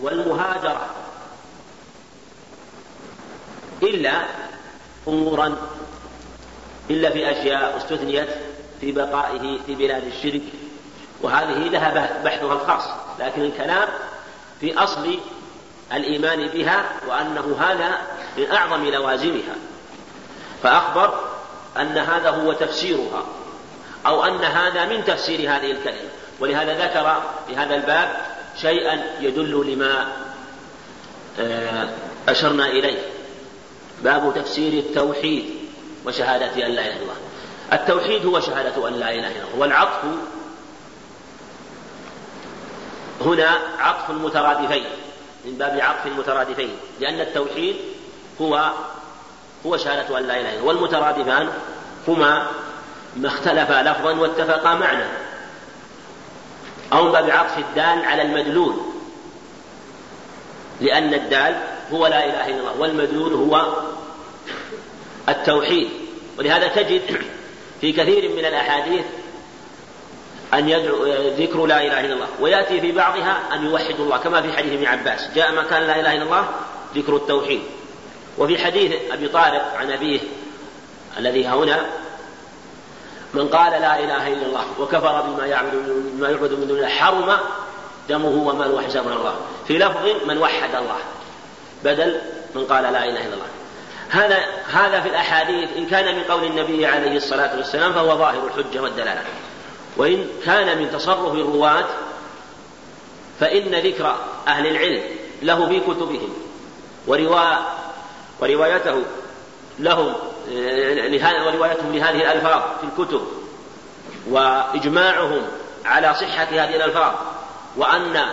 والمهاجرة. إلا أمورا إلا في أشياء استثنيت في بقائه في بلاد الشرك. وهذه لها بحثها الخاص. لكن الكلام في أصل الإيمان بها وأنه هذا من أعظم لوازمها. فأخبر أن هذا هو تفسيرها أو أن هذا من تفسير هذه الكلمة. ولهذا ذكر في هذا الباب شيئا يدل لما آه، أشرنا إليه. باب تفسير التوحيد وشهادة أن لا إله إلا الله. التوحيد هو شهادة أن لا إله إلا الله. والعطف هنا عطف المترادفين من باب عطف المترادفين لأن التوحيد هو هو شهادة أن لا إله إلا الله. والمترادفان هما ما اختلفا لفظا واتفقا معنى. أو من باب عطف الدال على المدلول. لأن الدال هو لا إله إلا الله والمدلول هو التوحيد. ولهذا تجد في كثير من الأحاديث أن يدعو ذكر لا إله إلا الله ويأتي في بعضها أن يوحد الله كما في حديث ابن عباس جاء ما كان لا إله إلا الله ذكر التوحيد. وفي حديث أبي طارق عن أبيه الذي هنا من قال لا إله إلا الله وكفر بما يعبد بما يعبد من دون الله حرم دمه وماله وحسابه الله. في لفظ من وحد الله بدل من قال لا إله إلا الله. هذا هذا في الأحاديث إن كان من قول النبي عليه الصلاة والسلام فهو ظاهر الحجة والدلالة. وإن كان من تصرف الرواة فإن ذكر أهل العلم له في كتبهم وروا وروايته لهم وروايتهم لهذه الألفاظ في الكتب وإجماعهم على صحة هذه الألفاظ وأن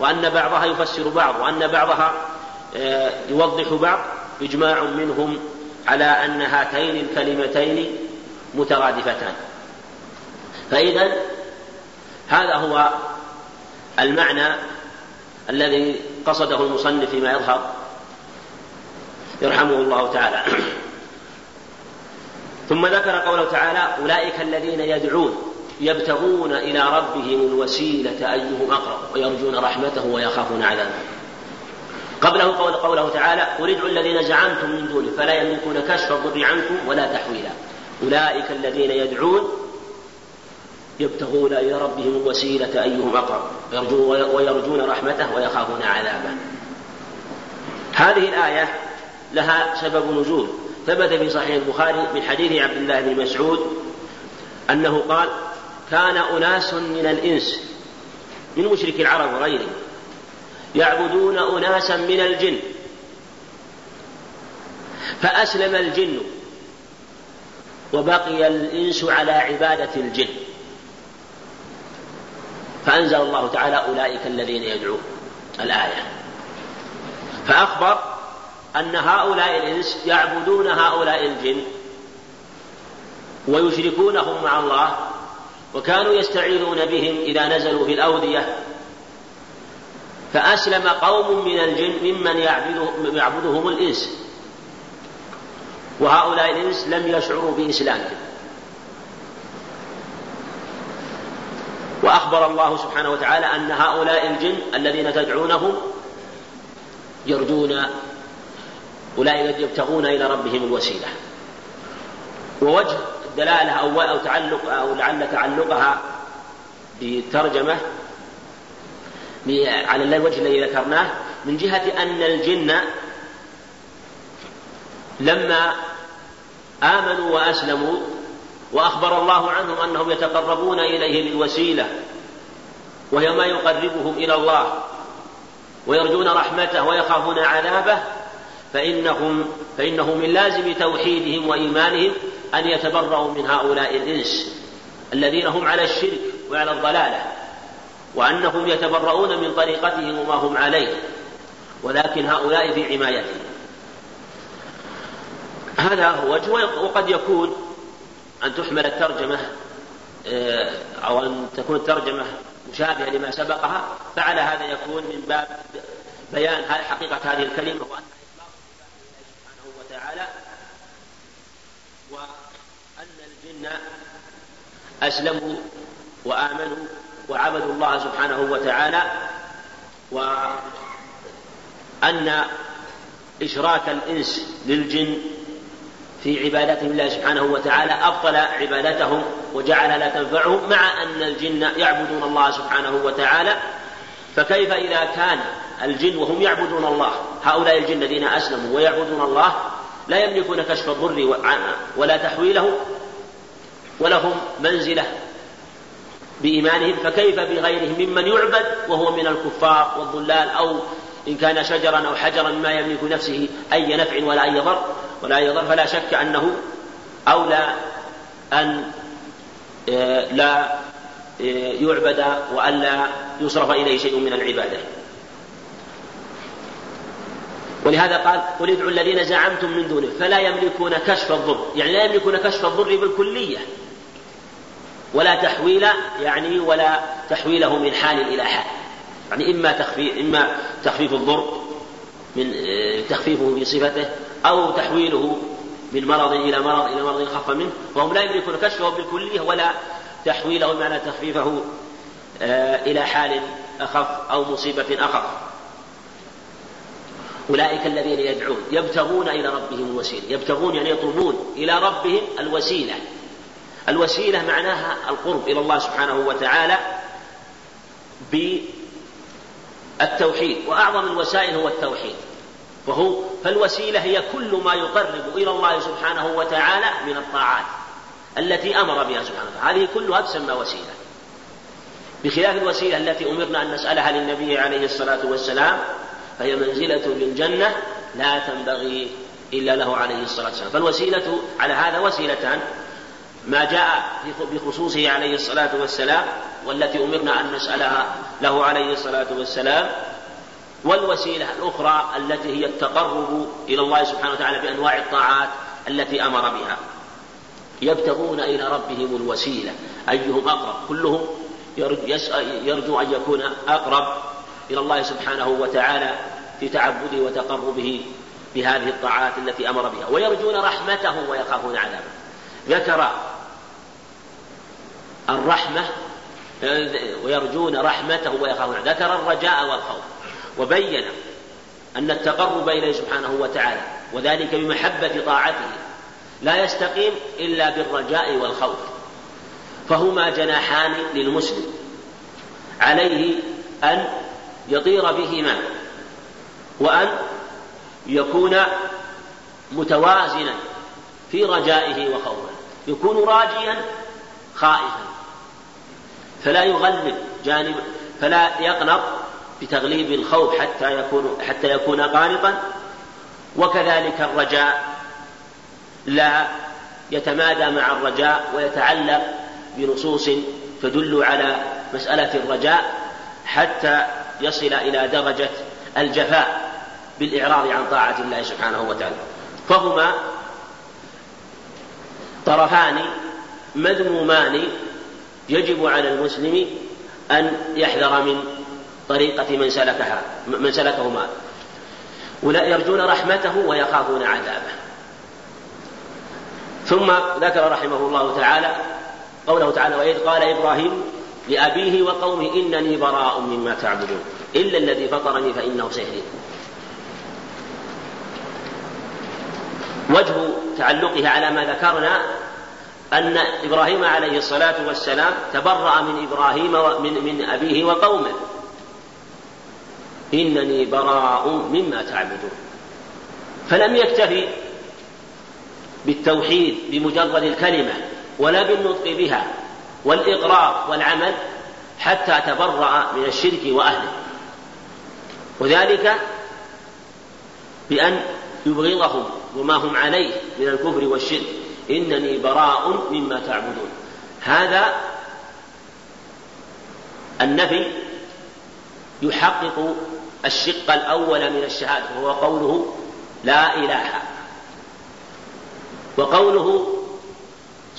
وأن بعضها يفسر بعض وأن بعضها آه، يوضح بعض إجماع منهم على أن هاتين الكلمتين مترادفتان. فإذا هذا هو المعنى الذي قصده المصنف فيما يظهر. يرحمه الله تعالى. ثم ذكر قوله تعالى أولئك الذين يدعون يبتغون إلى ربهم الوسيلة أيهم أقرب ويرجون رحمته ويخافون عذابه. قبله قول قوله تعالى قل ادعوا الذين زعمتم من دونه فلا يملكون كشف الضر عنكم ولا تحويلا. أولئك الذين يدعون يبتغون إلى ربهم الوسيلة أيهم أقرب ويرجون رحمته ويخافون عذابه. هذه الآية لها سبب نزول. ثبت في صحيح البخاري من حديث عبد الله بن مسعود أنه قال كان أناس من الإنس من مشرك العرب وغيرهم يعبدون أناسا من الجن فأسلم الجن وبقي الإنس على عبادة الجن. فأنزل الله تعالى أولئك الذين يدعون الآية. فأخبر أن هؤلاء الإنس يعبدون هؤلاء الجن ويشركونهم مع الله وكانوا يستعيذون بهم إذا نزلوا في الأودية. فأسلم قوم من الجن ممن يعبدهم الإنس. وهؤلاء الإنس لم يشعروا بإسلامهم وأخبر الله سبحانه وتعالى أن هؤلاء الجن الذين تدعونهم يرجون أولئك يبتغون إلى ربهم الوسيلة. ووجه الدلالة أو أو تعلق أو لعل تعلقها بترجمة على الوجه الذي ذكرناه من جهة أن الجن لما آمنوا وأسلموا وأخبر الله عنهم أنهم يتقربون إليه بالوسيلة وهي ما يقربهم إلى الله ويرجون رحمته ويخافون عذابه فإنهم فإنه من لازم توحيدهم وإيمانهم أن يتبرؤوا من هؤلاء الإنس الذين هم على الشرك وعلى الضلالة وأنهم يتبرؤون من طريقتهم وما هم عليه ولكن هؤلاء في عمايتهم. هذا هو وجه وقد يكون أن تحمل الترجمة آه، أو أن تكون الترجمة مشابهة لما سبقها فعلى هذا يكون من باب بيان حقيقة هذه الكلمة. وأن سبحانه وتعالى وأن الجن أسلموا وآمنوا وعبدوا الله سبحانه وتعالى وأن إشراك الإنس للجن في عبادتهم الله سبحانه وتعالى أبطل عبادتهم وجعل لا تنفعهم مع أن الجن يعبدون الله سبحانه وتعالى. فكيف إذا كان الجن وهم يعبدون الله؟ هؤلاء الجن الذين أسلموا ويعبدون الله لا يملكون كشف الضر ولا تحويله ولهم منزلة بإيمانهم فكيف بغيرهم ممن يعبد وهو من الكفار والضلال أو إن كان شجرا أو حجرا مما يملك نفسه أي نفع ولا أي ضر؟ ولا أي ضر فلا شك أنه أولى أن آه، لا آه، يعبد وألا يصرف إليه شيء من العبادة. ولهذا قال قل ادعوا الذين زعمتم من دونه فلا يملكون كشف الضر يعني لا يملكون كشف الضر بالكلية ولا تحويل يعني ولا تحويله من حال إلى حال يعني إما تخفيف إما تخفيف الضر من آه، تخفيفه في صفته أو تحويله من مرض إلى مرض إلى مرض خف منه وهم لا يملكون كشفه بالكلية ولا تحويله بمعنى تخفيفه آه، إلى حال أخف أو مصيبة أخف. أولئك الذين يدعون يبتغون إلى ربهم الوسيلة يبتغون يعني يطلبون إلى ربهم الوسيلة. الوسيلة معناها القرب إلى الله سبحانه وتعالى بالتوحيد وأعظم الوسائل هو التوحيد. فهو فالوسيلة هي كل ما يقرب إلى الله سبحانه وتعالى من الطاعات التي أمر بها سبحانه وتعالى. هذه كلها تسمى وسيلة. بخلاف الوسيلة التي أمرنا أن نسألها للنبي عليه الصلاة والسلام فهي منزلة للجنة لا تنبغي إلا له عليه الصلاة والسلام. فالوسيلة على هذا وسيلتان. ما جاء بخصوصه عليه الصلاة والسلام والتي أمرنا أن نسألها له عليه الصلاة والسلام. والوسيلة الأخرى التي هي التقرب إلى الله سبحانه وتعالى بأنواع الطاعات التي أمر بها. يبتغون إلى ربهم الوسيلة. أيهم أقرب؟ كلهم يرجو أن يكون أقرب إلى الله سبحانه وتعالى في تعبده وتقربه بهذه الطاعات التي أمر بها. ويرجون رحمته ويخافون عذابه. ذكر الرحمة ويرجون رحمته ويخافون ذكر الرجاء والخوف. وبين أن التقرب إليه سبحانه وتعالى وذلك بمحبة طاعته لا يستقيم إلا بالرجاء والخوف. فهما جناحان للمسلم. عليه أن يطير بهما وأن يكون متوازنا في رجائه وخوفه يكون راجيا خائفا. فلا يغلب جانب فلا يقنط بتغليب الخوف حتى يكون حتى يكون قانطا. وكذلك الرجاء لا يتمادى مع الرجاء ويتعلق بنصوص تدل على مسألة الرجاء حتى يصل إلى درجة الجفاء بالإعراض عن طاعة الله سبحانه وتعالى. فهما طرفان مذمومان يجب على المسلم أن يحذر من طريقة من سلكها من سلكهما. ولا يرجون رحمته ويخافون عذابه. ثم ذكر رحمه الله تعالى قوله تعالى وإذ قال إبراهيم لأبيه وقومه إنني براء مما تعبدون. إلا الذي فطرني فإنه سيهدين وجه تعلقها على ما ذكرنا أن إبراهيم عليه الصلاة والسلام تبرأ من إبراهيم من, من أبيه وقومه. إنني براء مما تعبدون. فلم يكتفي بالتوحيد بمجرد الكلمة ولا بالنطق بها والإقرار والعمل حتى تبرأ من الشرك وأهله. وذلك بأن يبغضهم وما هم عليه من الكفر والشرك. إنني براء مما تعبدون. هذا النفي يحقق الشق الأول من الشهادة وهو قوله لا إله. وقوله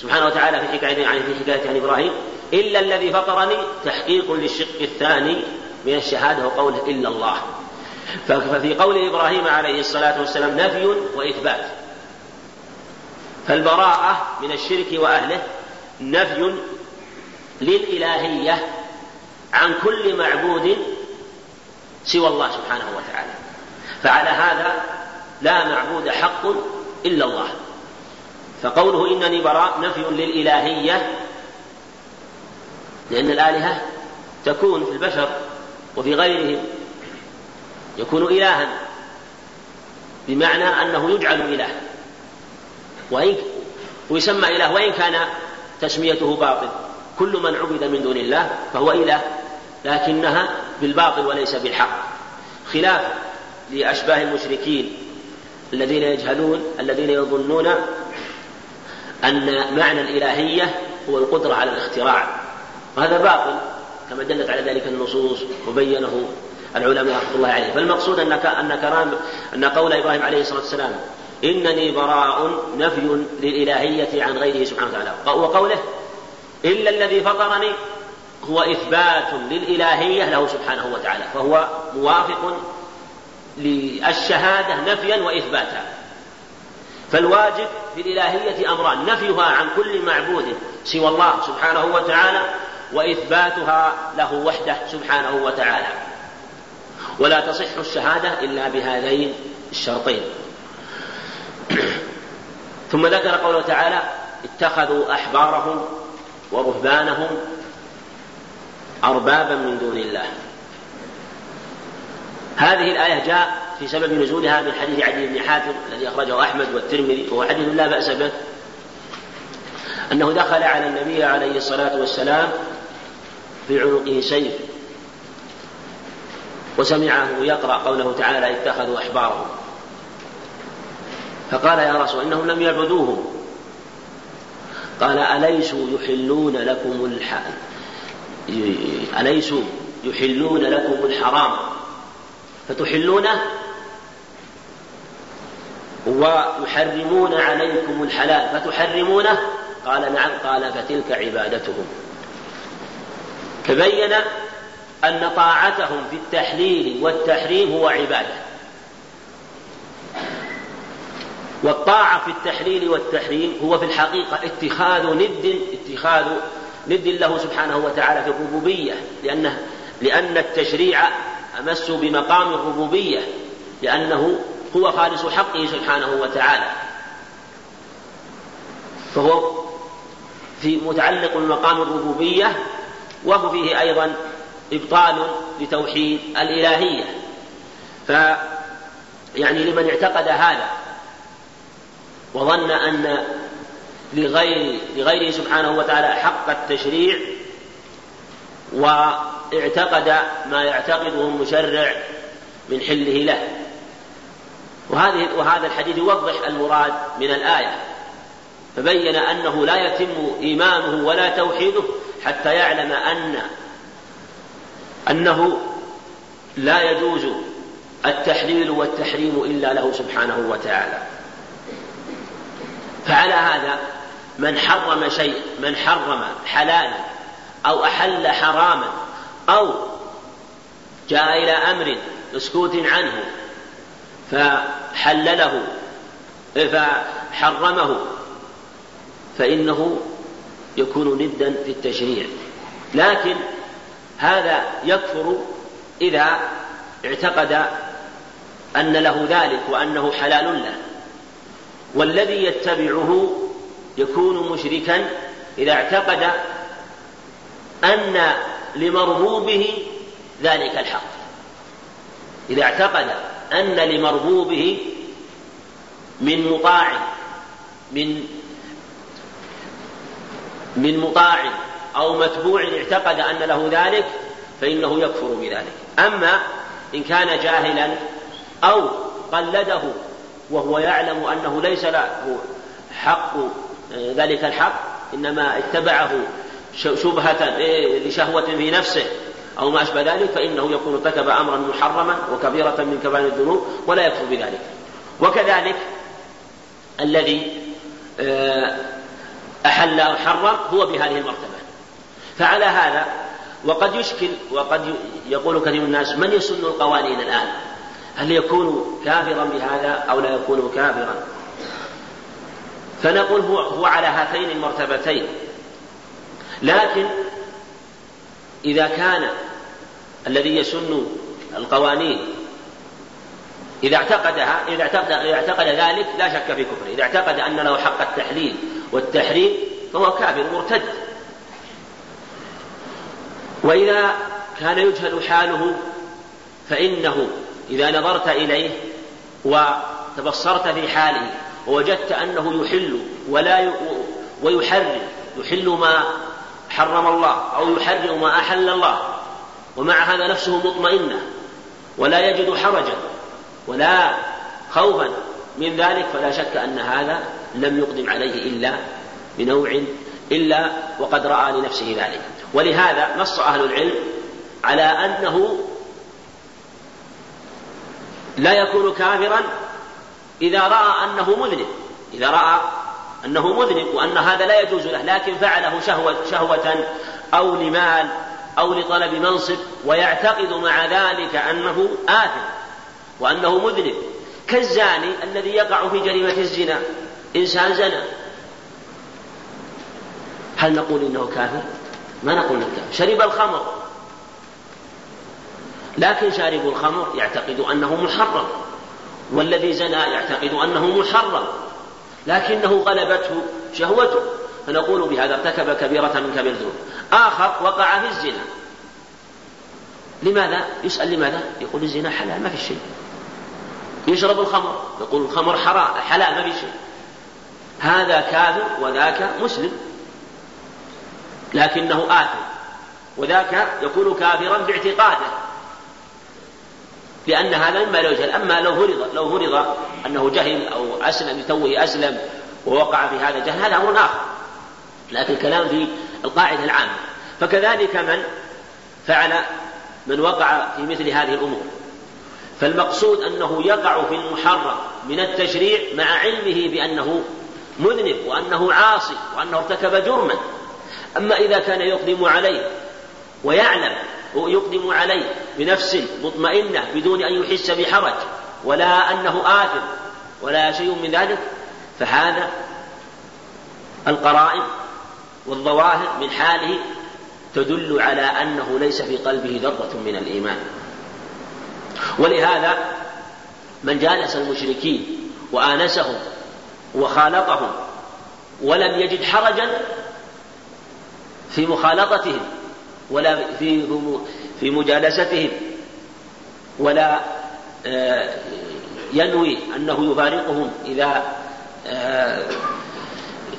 سبحانه وتعالى في حكاية عن في حكاية عن إبراهيم إلا الذي فطرني تحقيق للشق الثاني من الشهادة وقوله إلا الله. ففي قول إبراهيم عليه الصلاة والسلام نفي وإثبات. فالبراءة من الشرك وأهله نفي للإلهية عن كل معبود سوى الله سبحانه وتعالى. فعلى هذا لا معبود حق إلا الله. فقوله إنني براء نفي للإلهية لأن الآلهة تكون في البشر وفي غيرهم يكون إلها بمعنى أنه يجعل إله وإن ويسمى إله وإن كان تسميته باطل. كل من عبد من دون الله فهو إله لكنها بالباطل وليس بالحق. خلاف لأشباه المشركين الذين يجهلون الذين يظنون أن معنى الإلهية هو القدرة على الاختراع. وهذا باطل كما دلت على ذلك النصوص وبينه العلماء رحمة الله عليه. فالمقصود أن أن كلام أن قول إبراهيم عليه الصلاة والسلام إنني براء نفي للإلهية عن غيره سبحانه وتعالى. وقوله إلا الذي فطرني هو إثبات للإلهية له سبحانه وتعالى. فهو موافق للشهادة نفيا وإثباتا. فالواجب في الإلهية أمران نفيها عن كل معبود سوى الله سبحانه وتعالى وإثباتها له وحده سبحانه وتعالى. ولا تصح الشهادة إلا بهذين الشرطين. ثم ذكر قوله تعالى اتخذوا أحبارهم ورهبانهم أربابا من دون الله. هذه الآية جاء في سبب نزولها من حديث عدي بن حاتم الذي أخرجه أحمد والترمذي وهو حديث لا بأس به أنه دخل على النبي عليه الصلاة والسلام في عنقه سيف وسمعه يقرأ قوله تعالى اتخذوا أحبارهم فقال يا رسول إنهم لم يعبدوهم قال أليسوا يحلون لكم الح... أليسوا يحلون لكم الحرام؟ فتحلونه ويحرمون عليكم الحلال فتحرمونه؟ قال نعم قال فتلك عبادتهم. فبين أن طاعتهم في التحليل والتحريم هو عبادة. والطاعة في التحليل والتحريم هو في الحقيقة اتخاذ ند اتخاذ ند له سبحانه وتعالى في الربوبية لأنه لأن التشريع أمس بمقام الربوبية لأنه هو خالص حقه سبحانه وتعالى. فهو في متعلق بمقام الربوبية وهو فيه أيضا إبطال لتوحيد الإلهية. ف يعني لمن اعتقد هذا وظن أن لغير لغيره سبحانه وتعالى حق التشريع واعتقد ما يعتقده المشرع من حله له. وهذه وهذا الحديث يوضح المراد من الآية. فبين أنه لا يتم إيمانه ولا توحيده حتى يعلم أن أنه لا يجوز التحليل والتحريم إلا له سبحانه وتعالى. فعلى هذا من حرم شيء من حرم حلالا أو أحل حراما أو جاء إلى أمر مسكوت عنه فحلله فحرمه فإنه يكون ندا في التشريع. لكن هذا يكفر إذا اعتقد أن له ذلك وأنه حلال له. والذي يتبعه يكون مشركا إذا اعتقد أن لمربوبه ذلك الحق. إذا اعتقد أن لمربوبه من مطاع من من مطاع أو متبوع اعتقد أن له ذلك فإنه يكفر بذلك. أما إن كان جاهلا أو قلده وهو يعلم أنه ليس له حق ذلك الحق إنما اتبعه شبهة لشهوة في نفسه أو ما أشبه ذلك فإنه يكون ارتكب أمرا محرما وكبيرة من كبائر الذنوب ولا يكفر بذلك. وكذلك الذي آه، أحل أو حرم هو بهذه المرتبة. فعلى هذا وقد يشكل وقد يقول كثير من الناس من يسن القوانين الآن؟ هل يكون كافرا بهذا أو لا يكون كافرا؟ فنقول هو, هو على هاتين المرتبتين. لكن إذا كان الذي يسن القوانين إذا اعتقدها إذا اعتقد, إذا اعتقد ذلك لا شك في كفره. إذا اعتقد أن له حق التحليل والتحريم فهو كافر مرتد. وإذا كان يجهل حاله فإنه إذا نظرت إليه وتبصرت في حاله ووجدت أنه يحل ولا ويحرم يحل ما حرم الله أو يحرم ما أحل الله ومع هذا نفسه مطمئنة ولا يجد حرجا ولا خوفا من ذلك فلا شك أن هذا لم يقدم عليه إلا بنوع إلا وقد رأى لنفسه ذلك. ولهذا نص أهل العلم على أنه لا يكون كافرا إذا رأى أنه مذنب إذا رأى أنه مذنب وأن هذا لا يجوز له لكن فعله شهوة, شهوة أو لمال أو لطلب منصب ويعتقد مع ذلك أنه آثم وأنه مذنب. كالزاني الذي يقع في جريمة الزنا إنسان زنى. هل نقول إنه كافر؟ ما نقول إنه كافر. شرب الخمر. لكن شارب الخمر يعتقد أنه محرم والذي زنى يعتقد أنه محرم. لكنه غلبته شهوته فنقول بهذا ارتكب كبيرة من كبير الذنوب. آخر وقع في الزنا. لماذا؟ يسأل لماذا؟ يقول الزنا حلال ما في شيء. يشرب الخمر يقول الخمر حرام حلال ما في شيء. هذا كافر وذاك مسلم. لكنه آثم وذاك يكون كافرا باعتقاده. لأن هذا مما لا يجهل أما لو فرض لو فرض أنه جهل أو أسلم لتوه أسلم ووقع في هذا الجهل هذا أمر آخر. لكن الكلام في القاعدة العامة. فكذلك من فعل من وقع في مثل هذه الأمور. فالمقصود أنه يقع في المحرم من التشريع مع علمه بأنه مذنب وأنه عاصي وأنه ارتكب جرما. أما إذا كان يقدم عليه ويعلم ويقدم عليه بنفس مطمئنة بدون أن يحس بحرج ولا أنه آثم ولا شيء من ذلك فهذا القرائن والظواهر من حاله تدل على أنه ليس في قلبه ذرة من الإيمان. ولهذا من جالس المشركين وآنسهم وخالطهم ولم يجد حرجا في مخالطتهم ولا في في مجالستهم ولا آه، ينوي أنه يفارقهم إذا آه،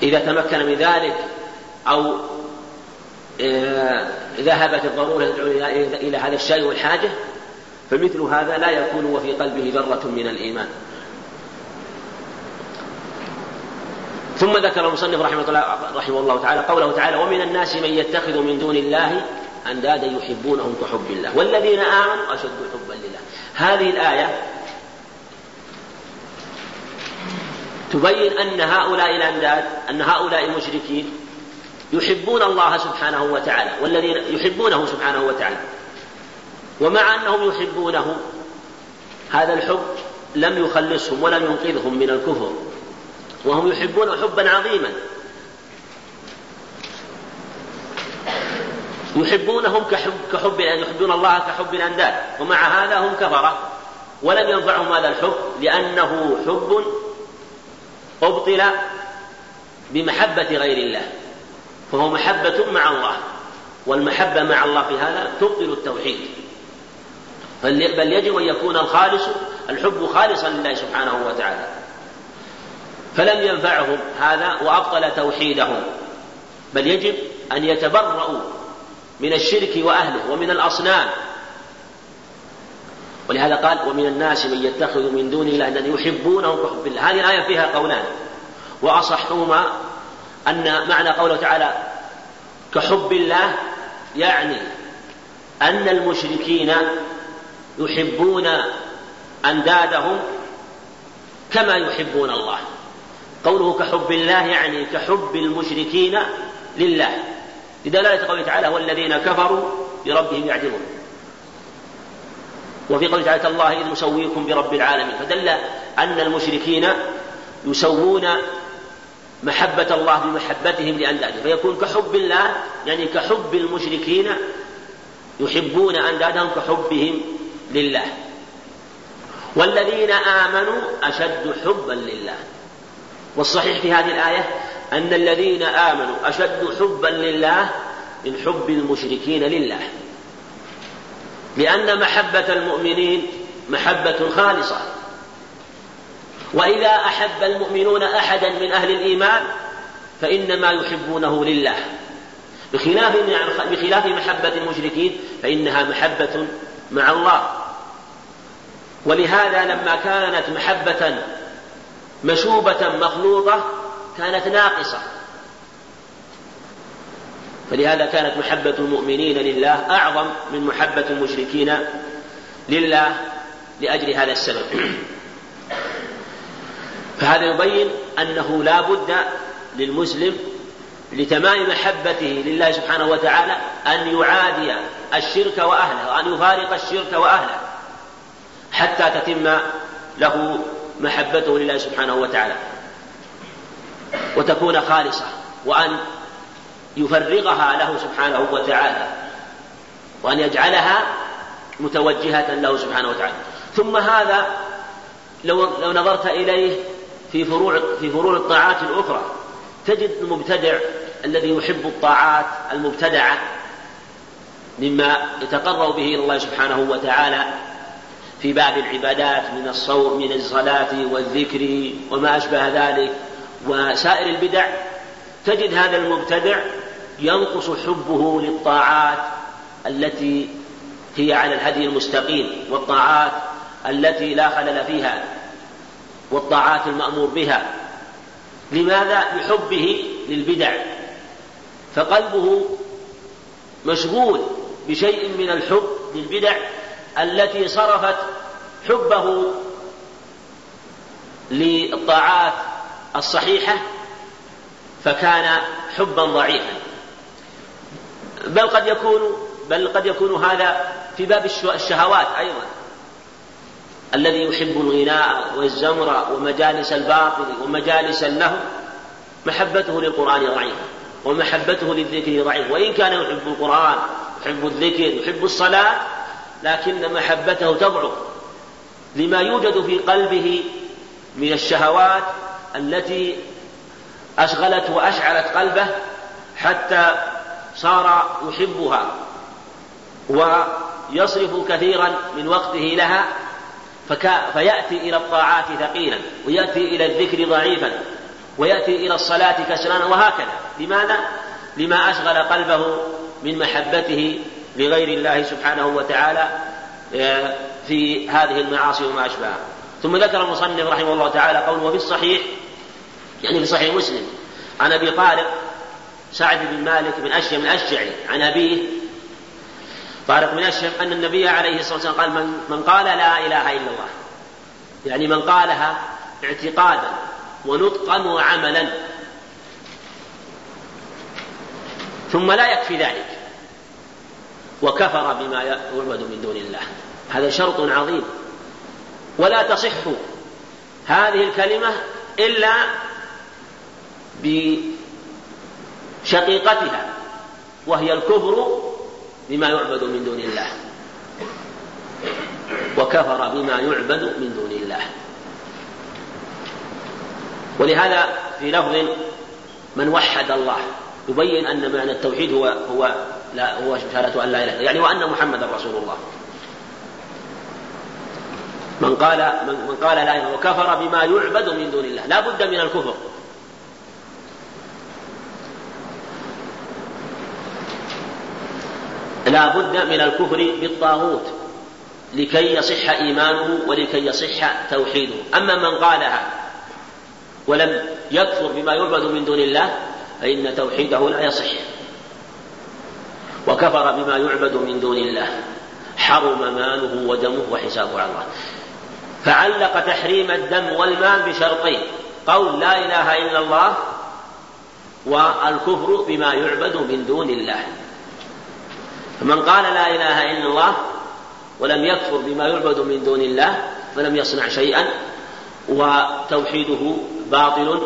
إذا تمكن من ذلك أو آه، ذهبت الضرورة إلى هذا الشيء والحاجة فمثل هذا لا يكون وفي قلبه ذرة من الإيمان. ثم ذكر المصنف رحمه الله رحمه الله تعالى قوله تعالى ومن الناس من يتخذ من دون الله أندادا يحبونهم كحب الله والذين آمنوا أشد حبا لله. هذه الآية تبين أن هؤلاء الأنداد أن هؤلاء المشركين يحبون الله سبحانه وتعالى والذين يحبونه سبحانه وتعالى ومع أنهم يحبونه هذا الحب لم يخلصهم ولم ينقذهم من الكفر. وهم يحبون حبا عظيما. يحبونهم كحب كحب يحبون الله كحب الأنداد ومع هذا هم كفرة. ولم ينفعهم هذا الحب لأنه حب أبطل بمحبة غير الله فهو محبة مع الله. والمحبة مع الله في هذا تبطل التوحيد. بل يجب أن يكون الخالص الحب خالصا لله سبحانه وتعالى. فلم ينفعهم هذا وأبطل توحيدهم. بل يجب أن يتبرؤوا من الشرك وأهله ومن الأصنام. ولهذا قال ومن الناس من يتخذ من دون الله الذي يحبونه كحب الله. هذه الآية فيها قولان. وأصحهما أن معنى قوله تعالى كحب الله يعني أن المشركين يحبون أندادهم كما يحبون الله. قوله كحب الله يعني كحب المشركين لله. لدلالة قوله تعالى والذين كفروا بربهم يعدلون وفي قوله تعالى الله إذ نسويكم برب العالمين فدل أن المشركين يسوون محبة الله بمحبتهم لأنداده فيكون كحب الله يعني كحب المشركين يحبون أندادهم كحبهم لله. والذين آمنوا أشد حبا لله. والصحيح في هذه الآية أن الذين آمنوا أشد حبا لله من حب المشركين لله. لأن محبة المؤمنين محبة خالصة. وإذا أحب المؤمنون أحدا من أهل الإيمان فإنما يحبونه لله. بخلاف بخلاف محبة المشركين فإنها محبة مع الله. ولهذا لما كانت محبة مشوبة مخلوطة كانت ناقصة. فلهذا كانت محبة المؤمنين لله أعظم من محبة المشركين لله لأجل هذا السبب. فهذا يبين أنه لا بد للمسلم لتمام محبته لله سبحانه وتعالى أن يعادي الشرك وأهله وأن يفارق الشرك وأهله حتى تتم له محبته لله سبحانه وتعالى. وتكون خالصة وأن يفرغها له سبحانه وتعالى وأن يجعلها متوجهة له سبحانه وتعالى. ثم هذا لو لو نظرت إليه في فروع في فروع الطاعات الأخرى تجد المبتدع الذي يحب الطاعات المبتدعة مما يتقرب به إلى الله سبحانه وتعالى في باب العبادات من الصوم من الصلاة والذكر وما أشبه ذلك. وسائر البدع تجد هذا المبتدع ينقص حبه للطاعات التي هي على الهدي المستقيم والطاعات التي لا خلل فيها والطاعات المأمور بها. لماذا؟ لحبه للبدع. فقلبه مشغول بشيء من الحب للبدع التي صرفت حبه للطاعات الصحيحة فكان حبا ضعيفا. بل قد يكون بل قد يكون هذا في باب الشهوات أيضا. الذي يحب الغناء والزمر ومجالس الباطل ومجالس اللهو محبته للقرآن ضعيفة ومحبته للذكر ضعيف وإن كان يحب القرآن يحب الذكر يحب الصلاة لكن محبته تضعف لما يوجد في قلبه من الشهوات التي أشغلت وأشعلت قلبه حتى صار يحبها ويصرف كثيرا من وقته لها فيأتي إلى الطاعات ثقيلا ويأتي إلى الذكر ضعيفا ويأتي إلى الصلاة كسلانا وهكذا لماذا؟ لما أشغل قلبه من محبته لغير الله سبحانه وتعالى آه، في هذه المعاصي وما أشبهها. ثم ذكر المصنف رحمه الله تعالى قوله وفي الصحيح يعني في صحيح مسلم عن أبي طارق سعد بن مالك بن أشيم الأشجعي عن أبيه طارق بن أشيم أن النبي عليه الصلاة والسلام قال من, من قال لا إله إلا الله. يعني من قالها اعتقادا ونطقا وعملا. ثم لا يكفي ذلك. وكفر بما يعبد من دون الله. هذا شرط عظيم. ولا تصح هذه الكلمة إلا بشقيقتها وهي الكفر بما يعبد من دون الله. وكفر بما يعبد من دون الله. ولهذا في لفظ من وحد الله يبين أن معنى التوحيد هو هو لا هو شهادة أن لا إله يعني وأن محمدا رسول الله. من قال من قال لا إله وكفر بما يعبد من دون الله. لا بد من الكفر. لا بد من الكفر بالطاغوت لكي يصح إيمانه ولكي يصح توحيده. أما من قالها ولم يكفر بما يعبد من دون الله فإن توحيده لا يصح. وكفر بما يعبد من دون الله. حرم ماله ودمه وحسابه على الله. فعلق تحريم الدم والمال بشرطين. قول لا إله إلا الله والكفر بما يعبد من دون الله. فمن قال لا إله إلا الله ولم يكفر بما يعبد من دون الله فلم يصنع شيئا وتوحيده باطل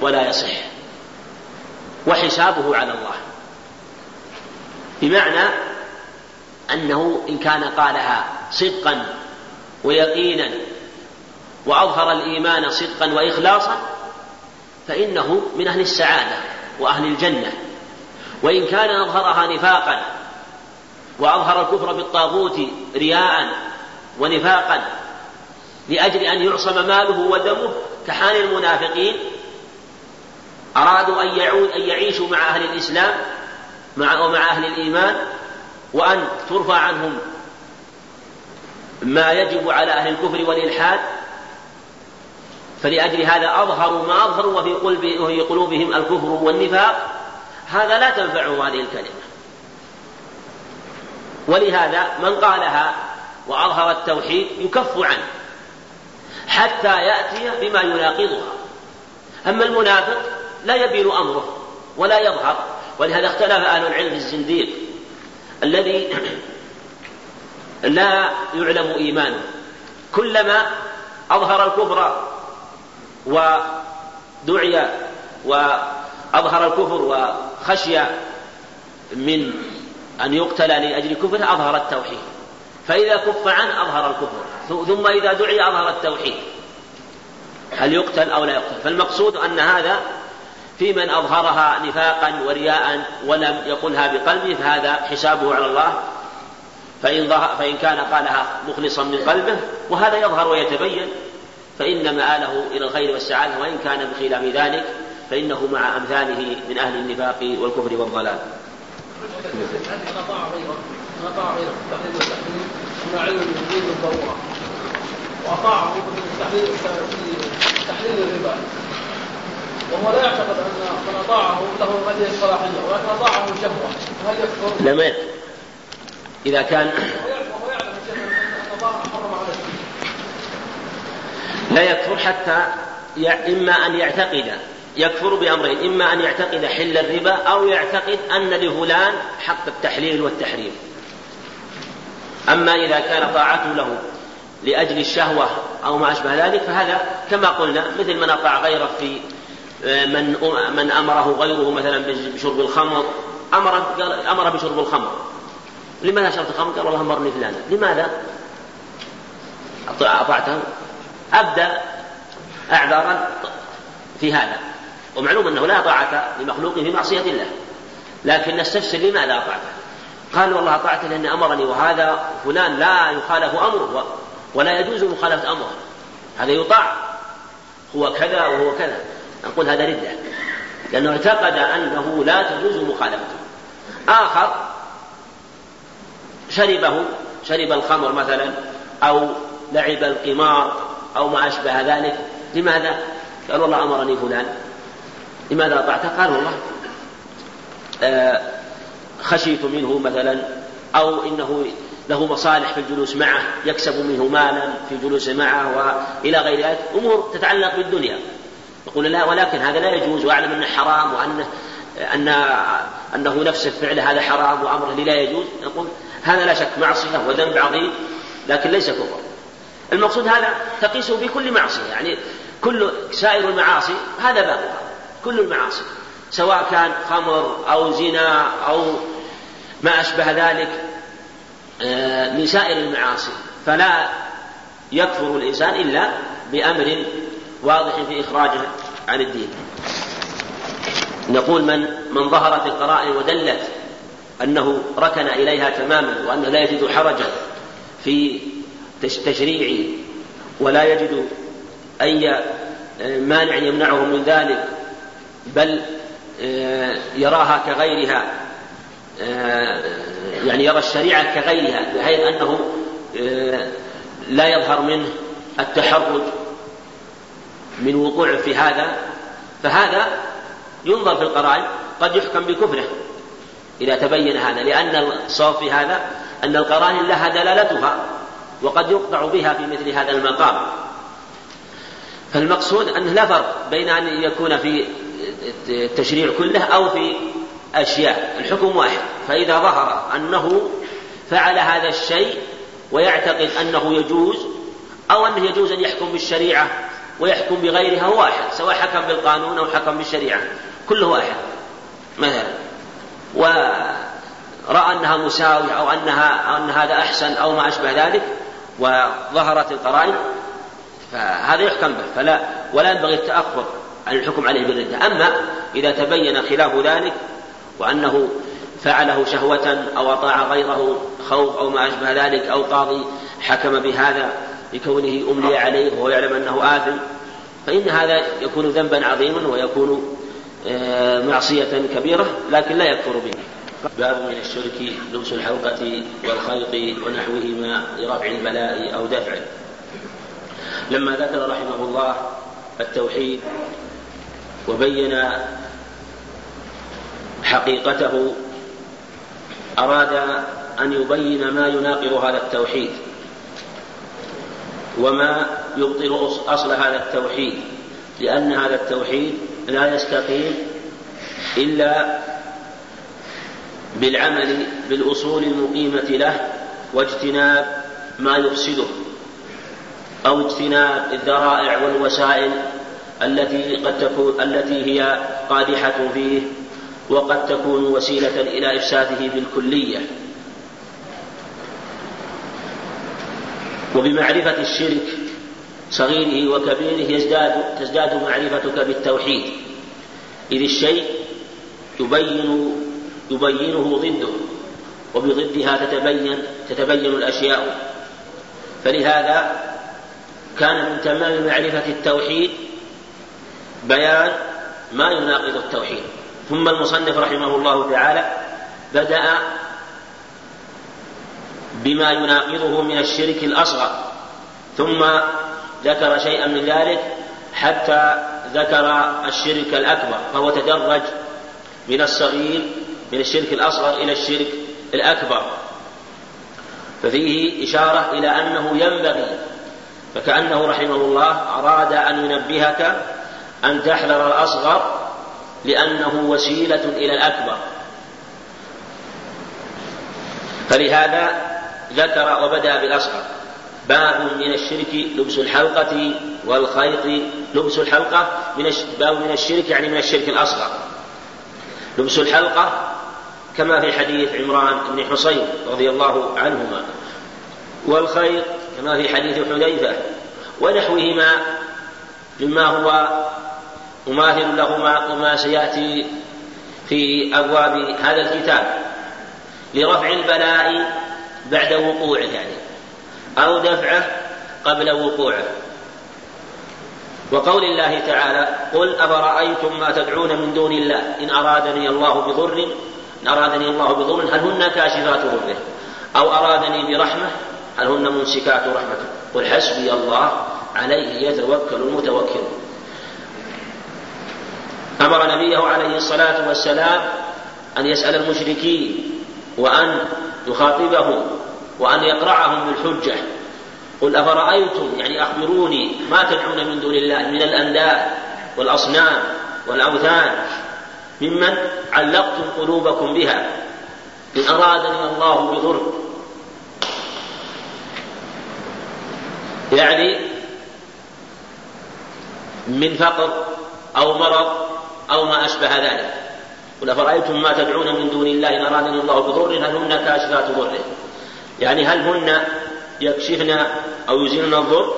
ولا يصح. وحسابه على الله. بمعنى أنه إن كان قالها صدقا ويقينا وأظهر الإيمان صدقا وإخلاصا فإنه من أهل السعادة وأهل الجنة. وإن كان أظهرها نفاقا وأظهر الكفر بالطاغوت رياء ونفاقا لأجل أن يعصم ماله ودمه كحال المنافقين أرادوا أن يعود أن يعيشوا مع أهل الإسلام مع ومع أهل الإيمان وأن ترفع عنهم ما يجب على أهل الكفر والإلحاد. فلأجل هذا أظهروا ما أظهروا وفي, قلوبهم الكفر والنفاق. هذا لا تنفعه هذه الكلمة. ولهذا من قالها وأظهر التوحيد يكف عنه حتى يأتي بما يناقضها. أما المنافق لا يبين أمره ولا يظهر. ولهذا اختلف أهل العلم في الزنديق الذي لا يعلم إيمانه. كلما أظهر الكفر ودعي وأظهر الكفر وخشي من أن يقتل لأجل كفره أظهر التوحيد. فإذا كف عنه أظهر الكفر. ثم إذا دعي أظهر التوحيد. هل يقتل أو لا يقتل؟ فالمقصود أن هذا في من أظهرها نفاقا ورياء ولم يقلها بقلبه فهذا حسابه على الله فإن, فإن كان قالها مخلصا من قلبه وهذا يظهر ويتبين فإن مآله إلى الخير والسعادة وإن كان بخلاف ذلك فإنه مع أمثاله من أهل النفاق والكفر والضلال. علم الدين بالضروره واطاعه في تحليل تحليل الربا وهو لا يعتقد أن من اطاعه له هذه الصلاحيه ولكن اطاعه شهوه هل يكفر؟ لا ما يكفر إذا كان وهو يعلم أن الله حرم عليه. لا يكفر حتى إما أن يعتقد يكفر بأمرين إما أن يعتقد حل الربا أو يعتقد أن لفلان حق التحليل والتحريم. أما إذا كان طاعته له لأجل الشهوة أو ما أشبه ذلك فهذا كما قلنا مثل من أطاع غيره في من من أمره غيره مثلا بشرب الخمر أمر أمر بشرب الخمر. لماذا شربت الخمر؟ قال والله أمرني فلانا. لماذا؟ أطعته. أبدأ أعذارا في هذا. ومعلوم أنه لا طاعة لمخلوق في معصية الله. لكن نستفسر لماذا أطعته. قال والله أطعت لأن أمرني وهذا فلان لا يخالف أمره ولا يجوز مخالفة أمره. هذا يطاع. هو كذا وهو كذا. نقول هذا ردة لأنه اعتقد أنه لا تجوز مخالفته. آخر شربه شرب الخمر مثلا أو لعب القمار أو ما أشبه ذلك. لماذا؟ قال والله أمرني فلان. لماذا أطعته؟ قال والله آه خشيت منه مثلا أو إنه له مصالح في الجلوس معه يكسب منه مالا في الجلوس معه وإلى غير ذلك. أمور تتعلق بالدنيا. يقول لا ولكن هذا لا يجوز. وأعلم أنه حرام وأنه أن أنه نفس الفعل هذا حرام وأمره لا يجوز. نقول هذا لا شك معصية وذنب عظيم لكن ليس كفر. المقصود هذا تقيسه في كل معصية يعني كل سائر المعاصي هذا بابها. كل المعاصي سواء كان خمر أو زنا أو ما أشبه ذلك آه، من سائر المعاصي. فلا يكفر الإنسان إلا بأمر واضح في إخراجه عن الدين. نقول من من ظهرت القرائن ودلت أنه ركن إليها تماما وأنه لا يجد حرجا في تشريعه ولا يجد أي مانع يمنعه من ذلك بل آه، يراها كغيرها آه، يعني يرى الشريعة كغيرها بحيث أنه آه، لا يظهر منه التحرج من وقوع في هذا فهذا ينظر في القرائن قد يحكم بكفره إذا تبين هذا لأن الصواب في هذا أن القرائن لها دلالتها وقد يقطع بها في مثل هذا المقام. فالمقصود أنه لا فرق بين أن يكون في التشريع كله أو في أشياء الحكم واحد. فإذا ظهر أنه فعل هذا الشيء ويعتقد أنه يجوز أو أنه يجوز أن يحكم بالشريعة ويحكم بغيرها واحد سواء حكم بالقانون أو حكم بالشريعة كله واحد مثلا. ورأى أنها مساوية أو أنها أن هذا أحسن أو ما أشبه ذلك وظهرت القرائن فهذا يحكم به فلا ولا ينبغي التأخر عن الحكم عليه بالردة. أما إذا تبين خلاف ذلك وأنه فعله شهوة أو أطاع غيره خوف أو ما أشبه ذلك أو قاضي حكم بهذا لكونه أملي عليه وهو يعلم أنه آثم فإن هذا يكون ذنبا عظيما ويكون آه، معصية كبيرة لكن لا يكفر به. باب من الشرك لبس الحلقة والخيط ونحوهما لرفع البلاء أو دفعه لما ذكر رحمه الله التوحيد وبين حقيقته أراد أن يبين ما يناقض هذا التوحيد. وما يبطل أصل هذا التوحيد لأن هذا التوحيد لا يستقيم إلا بالعمل بالأصول المقيمة له واجتناب ما يفسده أو اجتناب الذرائع والوسائل التي قد تكون التي هي قادحة فيه وقد تكون وسيلة إلى إفساده بالكلية. وبمعرفة الشرك صغيره وكبيره يزداد تزداد معرفتك بالتوحيد. إذ الشيء يبين يبينه ضده وبضدها تتبين تتبين الأشياء. فلهذا كان من تمام معرفة التوحيد بيان ما يناقض التوحيد. ثم المصنف رحمه الله تعالى بدأ بما يناقضه من الشرك الأصغر. ثم ذكر شيئا من ذلك حتى ذكر الشرك الأكبر فهو تدرج من الصغير من الشرك الأصغر إلى الشرك الأكبر. ففيه إشارة إلى أنه ينبغي فكأنه رحمه الله أراد أن ينبهك أن تحذر الأصغر لأنه وسيلة إلى الأكبر. فلهذا ذكر وبدأ بالأصغر. باب من الشرك لبس الحلقة والخيط. لبس الحلقة من باب من الشرك يعني من الشرك الأصغر. لبس الحلقة كما في حديث عمران بن حصين رضي الله عنهما. والخيط كما في حديث حذيفة ونحوهما مما هو مماثل لهما وما سيأتي في أبواب هذا الكتاب. لرفع البلاء بعد وقوعه يعني أو دفعه قبل وقوعه. وقول الله تعالى قل أفرأيتم ما تدعون من دون الله؟ إن أرادني الله بضر إن أرادني الله بضر هل هن كاشفات ضره أو أرادني برحمة هل هن ممسكات رحمته؟ قل حسبي الله عليه يتوكل المتوكلون أمر نبيه عليه الصلاة والسلام أن يسأل المشركين وأن يخاطبهم وأن يقرعهم بالحجة. قل أفرأيتم يعني أخبروني ما تدعون من دون الله من الأنداد والأصنام والأوثان. ممن علقتم قلوبكم بها إن أرادني الله بضر. يعني من فقر أو مرض أو ما أشبه ذلك. قل أفرأيتم ما تدعون من دون الله إن أرادني الله بضر؟ هل هن كاشفات ضره؟ يعني هل هن يكشفن أو يزيلن الضر؟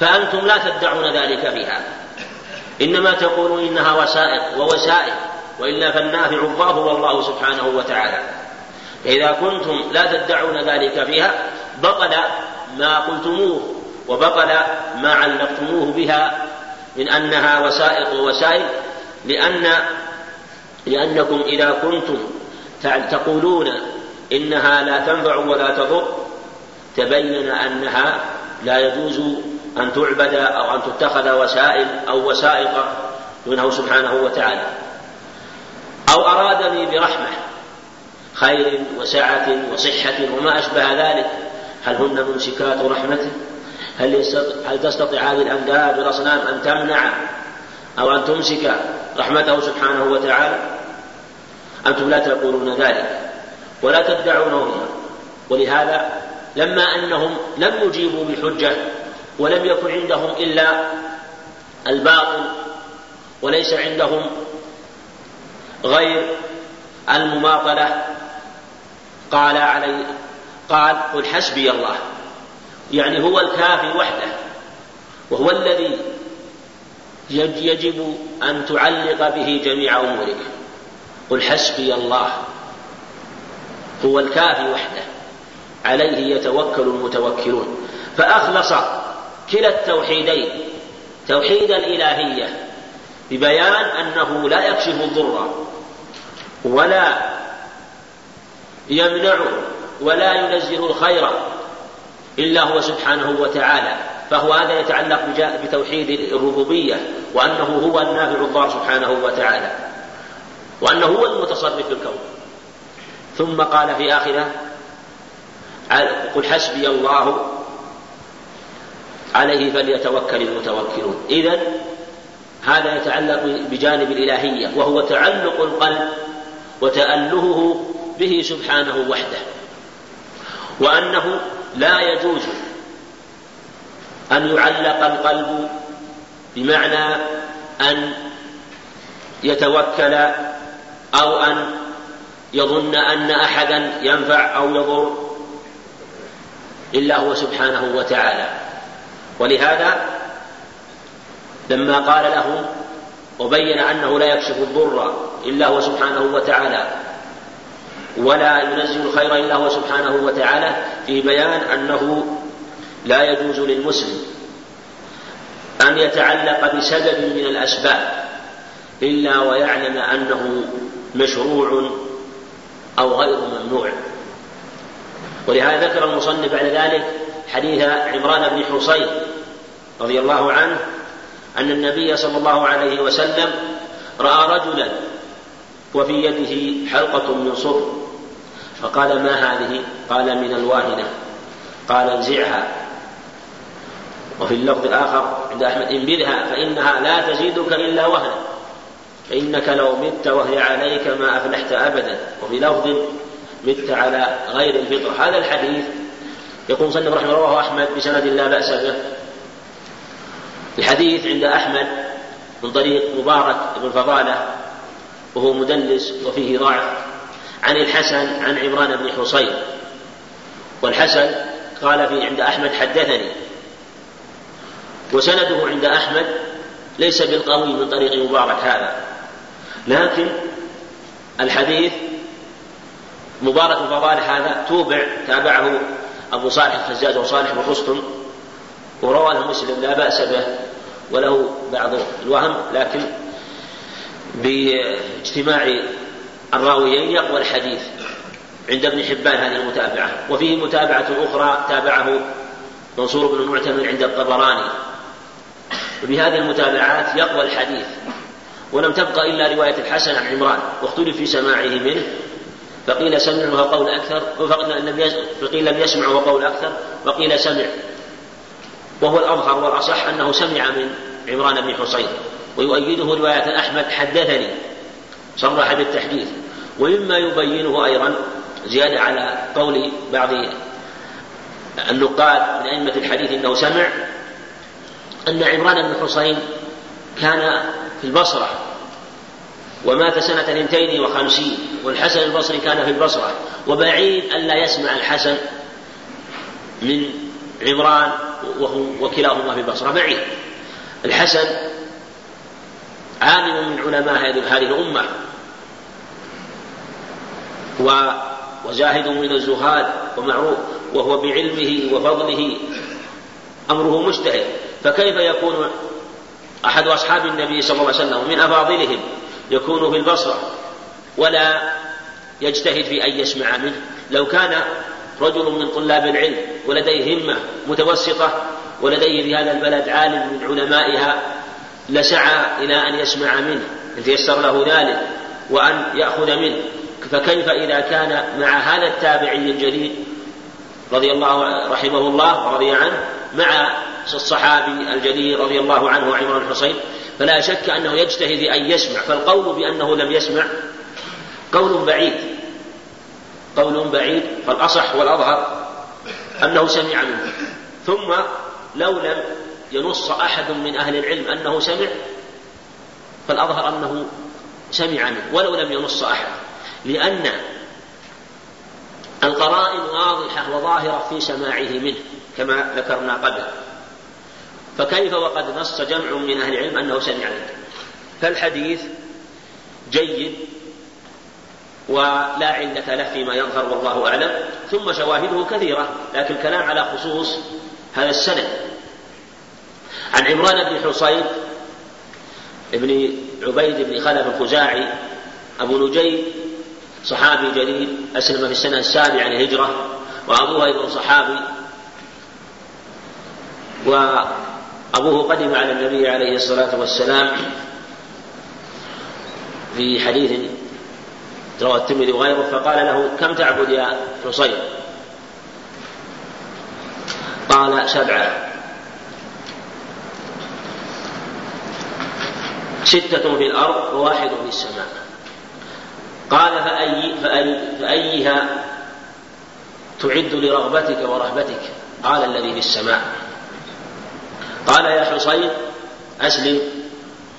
فأنتم لا تدعون ذلك فيها إنما تقولون إنها وسائط ووسائل وإلا فالنافع الله سبحانه وتعالى. فإذا كنتم لا تدعون ذلك فيها بطل ما قلتموه وبطل ما علقتموه بها من أنها وسائط ووسائل لأن لأنكم إذا كنتم تقولون إنها لا تنفع ولا تضر تبين أنها لا يجوز أن تعبد أو أن تتخذ وسائل أو وسائط دونه سبحانه وتعالى. أو أرادني برحمة خير وسعة وصحة وما أشبه ذلك. هل هن ممسكات رحمته؟ هل, هل تستطيع هذه الأنداد والأصنام أن تمنع أو أن تمسك رحمته سبحانه وتعالى؟ أنتم لا تقولون ذلك ولا تدعونه ولهذا لما أنهم لم يجيبوا بحجة ولم يكن عندهم إلا الباطل وليس عندهم غير المماطلة قال علي قال قل حسبي الله. يعني هو الكافي وحده وهو الذي يجب أن تعلق به جميع أمورك. قل حسبي الله. هو الكافي وحده. عليه يتوكل المتوكلون. فأخلص كلا التوحيدين. توحيد الإلهية. ببيان أنه لا يكشف الضر ولا يمنع ولا ينزل الخير إلا هو سبحانه وتعالى. فهو هذا يتعلق بتوحيد الربوبية وأنه هو النافع الضار سبحانه وتعالى وأنه هو المتصرف في الكون. ثم قال في آخره قل حسبي الله عليه فليتوكل المتوكلون. إذا هذا يتعلق بجانب الإلهية وهو تعلق القلب وتألهه به سبحانه وحده وأنه لا يجوز أن يعلق القلب بمعنى أن يتوكل أو أن يظن أن أحدا ينفع أو يضر إلا هو سبحانه وتعالى. ولهذا لما قال له وبين أنه لا يكشف الضر إلا هو سبحانه وتعالى ولا ينزل الخير إلا هو سبحانه وتعالى في بيان أنه لا يجوز للمسلم أن يتعلق بسبب من الأسباب إلا ويعلم أنه مشروع أو غير ممنوع. ولهذا ذكر المصنف بعد ذلك حديث عمران بن حصين رضي الله عنه أن النبي صلى الله عليه وسلم رأى رجلا وفي يده حلقة من صفر فقال ما هذه؟ قال من الواهنة. قال انزعها. وفي اللفظ الآخر عند أحمد انبذها فإنها لا تزيدك إلا وهنا فإنك لو مت وهي عليك ما أفلحت أبدا. وفي لفظ مت على غير الفطرة هذا الحديث يقول صلى رحمه الله أحمد بسند لا بأس به. الحديث عند أحمد من طريق مبارك بن فضالة وهو مدلس وفيه ضعف. عن الحسن عن عمران بن حصين. والحسن قال في عند أحمد حدثني. وسنده عند أحمد ليس بالقوي من طريق مبارك هذا. لكن الحديث مبارك فضالة هذا توبع تابعه أبو صالح الخزاز وصالح بن رستم وروى له مسلم لا بأس به وله بعض الوهم لكن باجتماع الراويين يقوى الحديث عند ابن حبان هذه المتابعة. وفيه متابعة أخرى تابعه منصور بن المعتمر عند الطبراني. وبهذه المتابعات يقوى الحديث. ولم تبقى إلا رواية الحسن عن عمران واختلف في سماعه منه فقيل سمع وهو قول أكثر فقيل لم يسمع وهو قول أكثر وقيل سمع. وهو الأظهر والأصح أنه سمع من عمران بن حصين ويؤيده رواية أحمد حدثني صرح بالتحديث. ومما يبينه أيضا زيادة على قول بعض النقاد من أئمة الحديث أنه سمع أن عمران بن حصين كان في البصرة ومات سنة اثنتين وخمسين والحسن البصري كان في البصرة وبعيد ألا يسمع الحسن من عمران وهو وكلاهما في البصرة بعيد. الحسن عالم من علماء هذه الأمة وزاهد من الزهاد ومعروف وهو بعلمه وفضله أمره مجتهد. فكيف يكون أحد أصحاب النبي صلى الله عليه وسلم ومن أفاضلهم يكون في البصرة ولا يجتهد في أن يسمع منه؟ لو كان رجل من طلاب العلم ولديه همة متوسطة ولديه في هذا البلد عالم من علمائها لسعى إلى أن يسمع منه إن تيسر له ذلك وأن يأخذ منه فكيف إذا كان مع هذا التابعي الجليل رضي الله رحمه الله ورضي عنه مع الصحابي الجليل رضي الله عنه وعمر الحصين فلا شك أنه يجتهد أن يسمع فالقول بأنه لم يسمع قول بعيد قول بعيد فالأصح والأظهر أنه سمع منه. ثم لو لم ينص أحد من أهل العلم أنه سمع فالأظهر أنه سمع منه ولو لم ينص أحد. لأن القرائن واضحة وظاهرة في سماعه منه كما ذكرنا قبل. فكيف وقد نص جمع من أهل العلم أنه سمع منه فالحديث جيد ولا علة له فيما يظهر والله أعلم ثم شواهده كثيرة لكن الكلام على خصوص هذا السند. عن عمران بن حصين ابن عبيد بن خلف الخزاعي أبو نجيب صحابي جليل أسلم في السنة السابعة للهجرة وأبوه أيضا صحابي وأبوه قدم على النبي عليه الصلاة والسلام في حديث رواه الترمذي وغيره فقال له كم تعبد يا حصين؟ قال سبعة. ستة في الأرض وواحد في السماء. قال فأي فأي فأيها تعد لرغبتك ورهبتك؟ قال الذي في السماء. قال يا حصين أسلم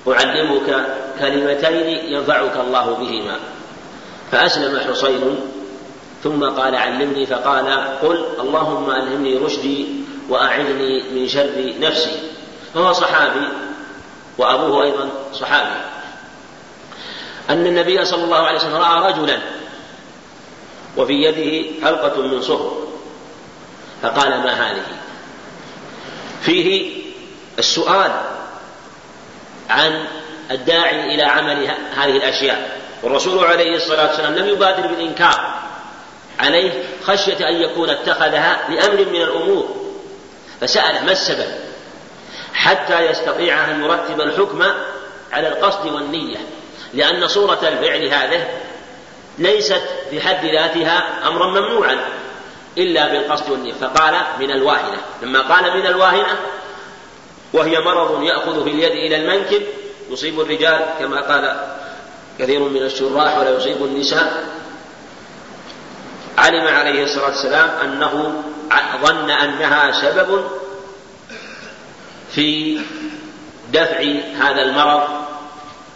أعلمك كلمتين ينفعك الله بهما. فأسلم حصين ثم قال علمني فقال قل اللهم ألهمني رشدي وأعني من شر نفسي. فهو صحابي وأبوه أيضا صحابي. أن النبي صلى الله عليه وسلم رأى رجلا وفي يده حلقة من صهر فقال ما هذه؟ فيه السؤال عن الداعي إلى عمل هذه الأشياء. والرسول عليه الصلاة والسلام لم يبادر بالإنكار عليه خشية أن يكون اتخذها لأمر من الأمور. فسأله ما السبب؟ حتى يستطيع أن يرتب الحكم على القصد والنية لأن صورة الفعل هذه ليست في حد ذاتها أمرا ممنوعا إلا بالقصد والنية. فقال من الواهنة. لما قال من الواهنة وهي مرض يأخذ في اليد إلى المنكب يصيب الرجال كما قال كثير من الشراح ولا يصيب النساء. علم عليه الصلاة والسلام أنه ظن أنها سبب في دفع هذا المرض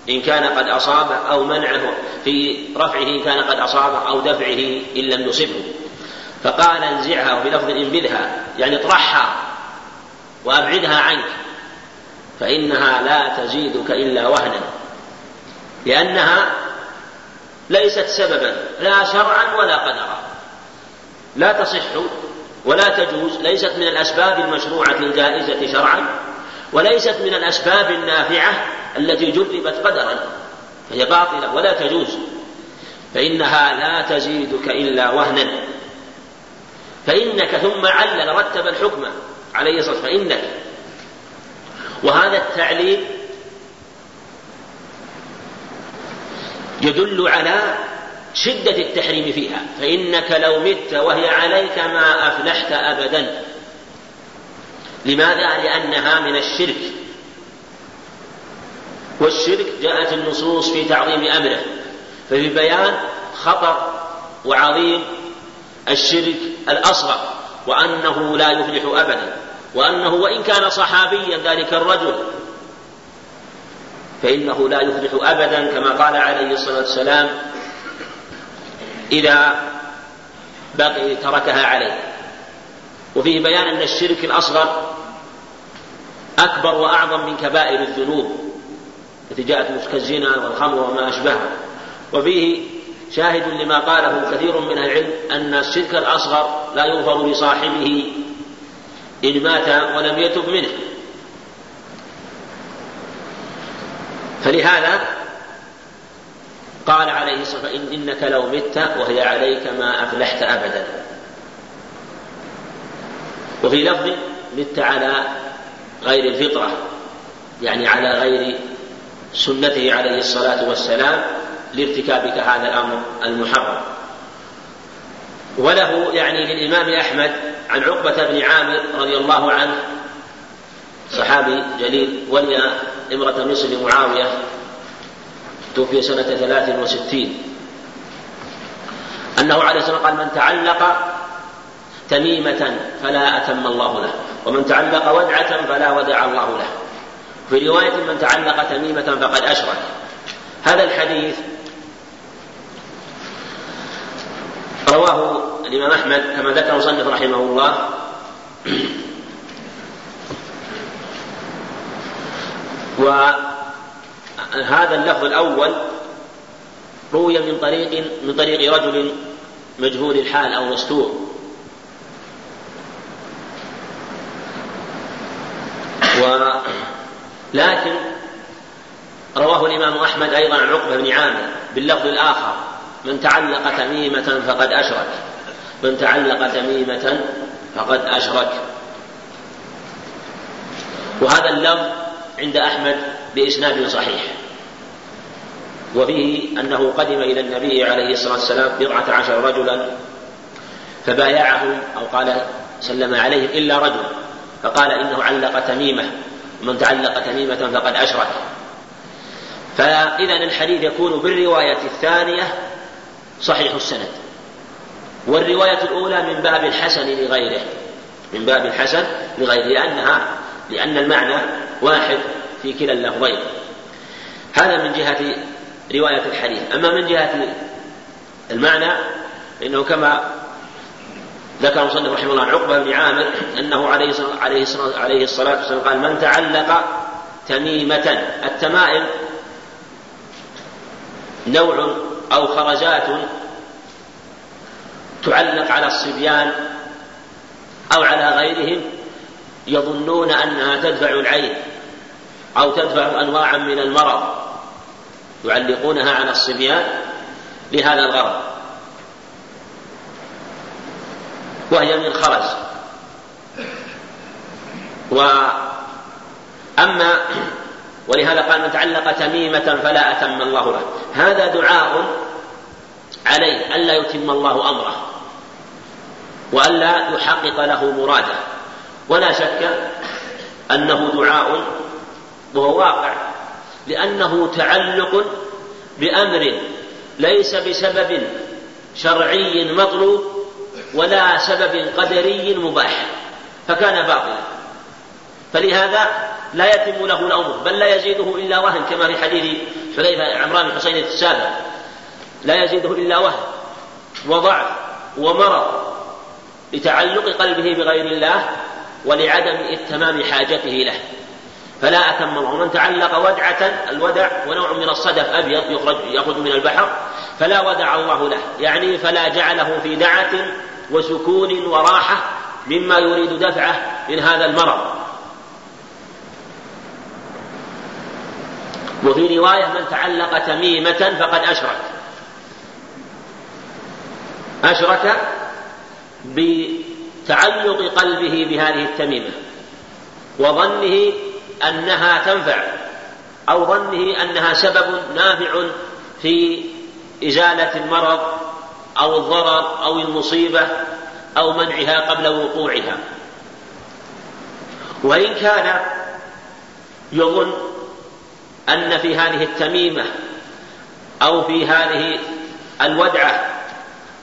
إن كان قد أصابه أو منعه في رفعه إن كان قد أصابه أو دفعه إن لم يصبه. فقال انزعها وفي لفظ انبذها يعني اطرحها وأبعدها عنك. فإنها لا تزيدك إلا وهنا لأنها ليست سببا لا شرعا ولا قدرا لا تصح ولا تجوز ليست من الأسباب المشروعة الجائزة شرعا وليست من الأسباب النافعة التي جربت قدرا فهي باطلة ولا تجوز فإنها لا تزيدك إلا وهنا فإنك ثم علل رتب الحكم عليه الصلاة والسلام فإنك وهذا التعليل يدل على شدة التحريم فيها. فإنك لو مت وهي عليك ما أفلحت أبدا. لماذا؟ لأنها من الشرك. والشرك جاءت النصوص في تعظيم أمره. ففي بيان خطر وعظيم الشرك الأصغر وأنه لا يفلح أبدا. وأنه وإن كان صحابيا ذلك الرجل فإنه لا يفلح أبدا كما قال عليه الصلاة والسلام إذا بقي تركها عليه. وفيه بيان أن الشرك الأصغر أكبر وأعظم من كبائر الذنوب التي جاءت كالزنا والخمر وما أشبهها. وفيه شاهد لما قاله كثير من العلم أن الشرك الأصغر لا يغفر لصاحبه إن مات ولم يتب منه. فلهذا قال عليه الصلاة والسلام إنك لو مت وهي عليك ما أفلحت أبدا. وفي لفظ مت على غير الفطرة يعني على غير سنته عليه الصلاة والسلام لارتكابك هذا الأمر المحرم. وله يعني للإمام أحمد عن عقبة بن عامر رضي الله عنه صحابي جليل ولي امرأة مصر لمعاوية توفي سنة ثلاث وستين. أنه عليه الصلاة والسلام قال من تعلق تميمة فلا أتم الله له ومن تعلق ودعة فلا ودع الله له. في رواية من تعلق تميمة فقد أشرك. هذا الحديث رواه الإمام أحمد كما ذكر مصنف رحمه الله. وهذا اللفظ الأول روي من طريق من طريق رجل مجهول الحال أو مستور. ولكن رواه الإمام أحمد أيضا عن عقبة بن عامر باللفظ الآخر من تعلق تميمة فقد أشرك. من تعلق تميمة فقد أشرك. وهذا اللفظ عند أحمد بإسناد صحيح. وفيه أنه قدم إلى النبي عليه الصلاة والسلام بضعة عشر رجلا فبايعهم أو قال سلم عليهم إلا رجل فقال إنه علق تميمة ومن تعلق تميمة فقد أشرك. فإذا الحديث يكون بالرواية الثانية صحيح السند. والرواية الأولى من باب الحسن لغيره من باب الحسن لغيره لأنها لأن المعنى واحد في كلا اللفظين. هذا من جهة رواية الحديث. أما من جهة المعنى فإنه كما ذكر المصنف رحمه الله عقبة بن عامر أنه عليه عليه عليه الصلاة والسلام قال من تعلق تميمة التمائم نوع أو خرزات تعلق على الصبيان أو على غيرهم يظنون أنها تدفع العين أو تدفع أنواعا من المرض يعلقونها على الصبيان لهذا الغرض. وهي من خرز. وأما ولهذا قال من تعلق تميمة فلا أتم الله له. هذا دعاء عليه ألا يتم الله أمره وألا يحقق له مراده. ولا شك أنه دعاء وهو واقع لأنه تعلق بأمر ليس بسبب شرعي مطلوب ولا سبب قدري مباح فكان باطلا. فلهذا لا يتم له الأمر بل لا يزيده إلا وهن كما في حديث حذيفة عمران بن حسين السابق لا يزيده إلا وهن وضعف ومرض لتعلق قلبه بغير الله ولعدم اتمام حاجته له. فلا أتم الله ومن تعلق ودعة الودع ونوع من الصدف أبيض يخرج يخرج من البحر فلا ودع الله له. يعني فلا جعله في دعة وسكون وراحة مما يريد دفعه من هذا المرض. وفي رواية من تعلق تميمة فقد أشرك. أشرك بتعلق قلبه بهذه التميمة وظنه أنها تنفع أو ظنه أنها سبب نافع في إزالة المرض أو الضرر أو المصيبة أو منعها قبل وقوعها. وإن كان يظن أن في هذه التميمة أو في هذه الودعة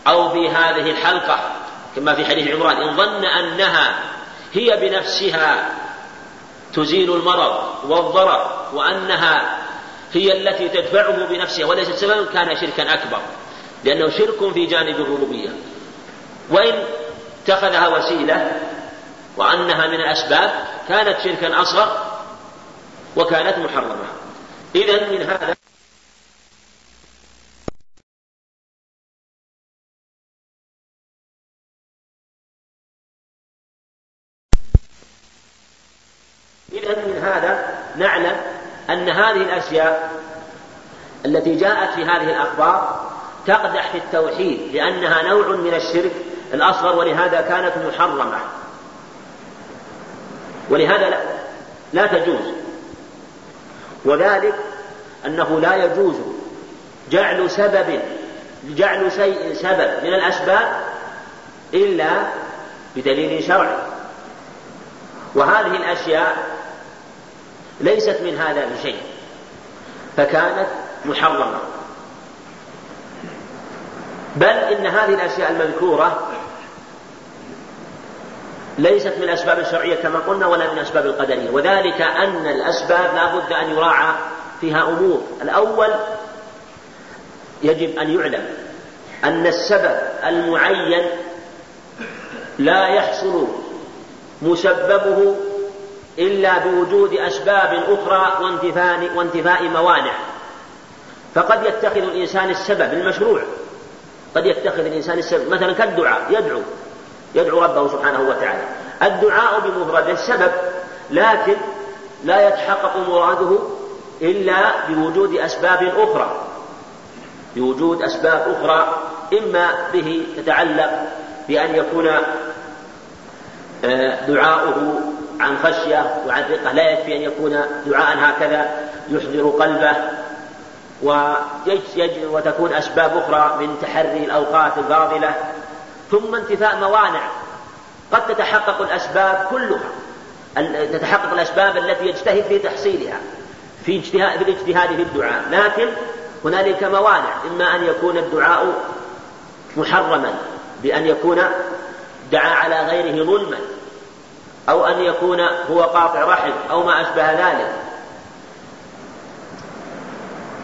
أو في هذه الحلقة كما في حديث عمران إن ظن أنها هي بنفسها تزيل المرض والضرر وأنها هي التي تدفعه بنفسها وليست سببا كان شركا أكبر لأنه شرك في جانب الربوبية. وإن اتخذها وسيلة وأنها من الأسباب كانت شركا أصغر وكانت محرمة. إذا من هذا إذا من هذا نعلم أن هذه الأشياء التي جاءت في هذه الأخبار تقدح في التوحيد لأنها نوع من الشرك الأصغر ولهذا كانت محرمة. ولهذا لا, لا تجوز. وذلك أنه لا يجوز جعل سبب جعل شيء سبب من الأسباب إلا بدليل شرعي. وهذه الأشياء ليست من هذا بشيء فكانت محرمة. بل إن هذه الأشياء المذكورة ليست من الأسباب الشرعية كما قلنا ولا من الأسباب القدرية. وذلك أن الأسباب لا بد أن يراعى فيها أمور. الأول يجب أن يعلم أن السبب المعين لا يحصل مسببه إلا بوجود أسباب أخرى وانتفاء, وانتفاء موانع. فقد يتخذ الإنسان السبب المشروع. قد يتخذ الإنسان السبب. مثلا كالدعاء يدعو. يدعو ربه سبحانه وتعالى. الدعاء بمفرده سبب لكن لا يتحقق مراده إلا بوجود أسباب أخرى. بوجود أسباب أخرى إما به تتعلق بأن يكون آه، دعاؤه عن خشية وعن ثقة لا يكفي أن يكون دعاء هكذا يحضر قلبه وتكون أسباب أخرى من تحري الأوقات الفاضلة. ثم انتفاء موانع. قد تتحقق الأسباب كلها. تتحقق الأسباب التي يجتهد في تحصيلها في اجتهاد في الاجتهاد في الدعاء. لكن هنالك موانع. إما أن يكون الدعاء محرما بأن يكون دعا على غيره ظلما. أو أن يكون هو قاطع رحم أو ما أشبه ذلك.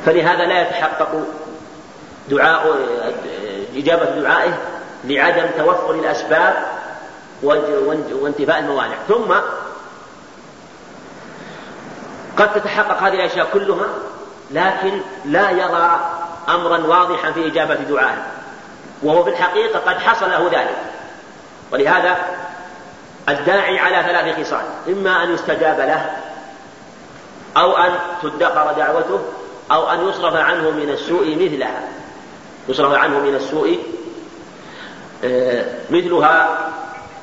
فلهذا لا يتحقق دعاء إجابة دعائه لعدم توفر الأسباب وانتفاء الموانع. ثم قد تتحقق هذه الأشياء كلها لكن لا يرى أمرا واضحا في إجابة دعائه. وهو في الحقيقة قد حصل له ذلك. ولهذا الداعي على ثلاث خصال إما أن يستجاب له أو أن تدخر دعوته أو أن يصرف عنه من السوء مثلها. يصرف عنه من السوء آه، مثلها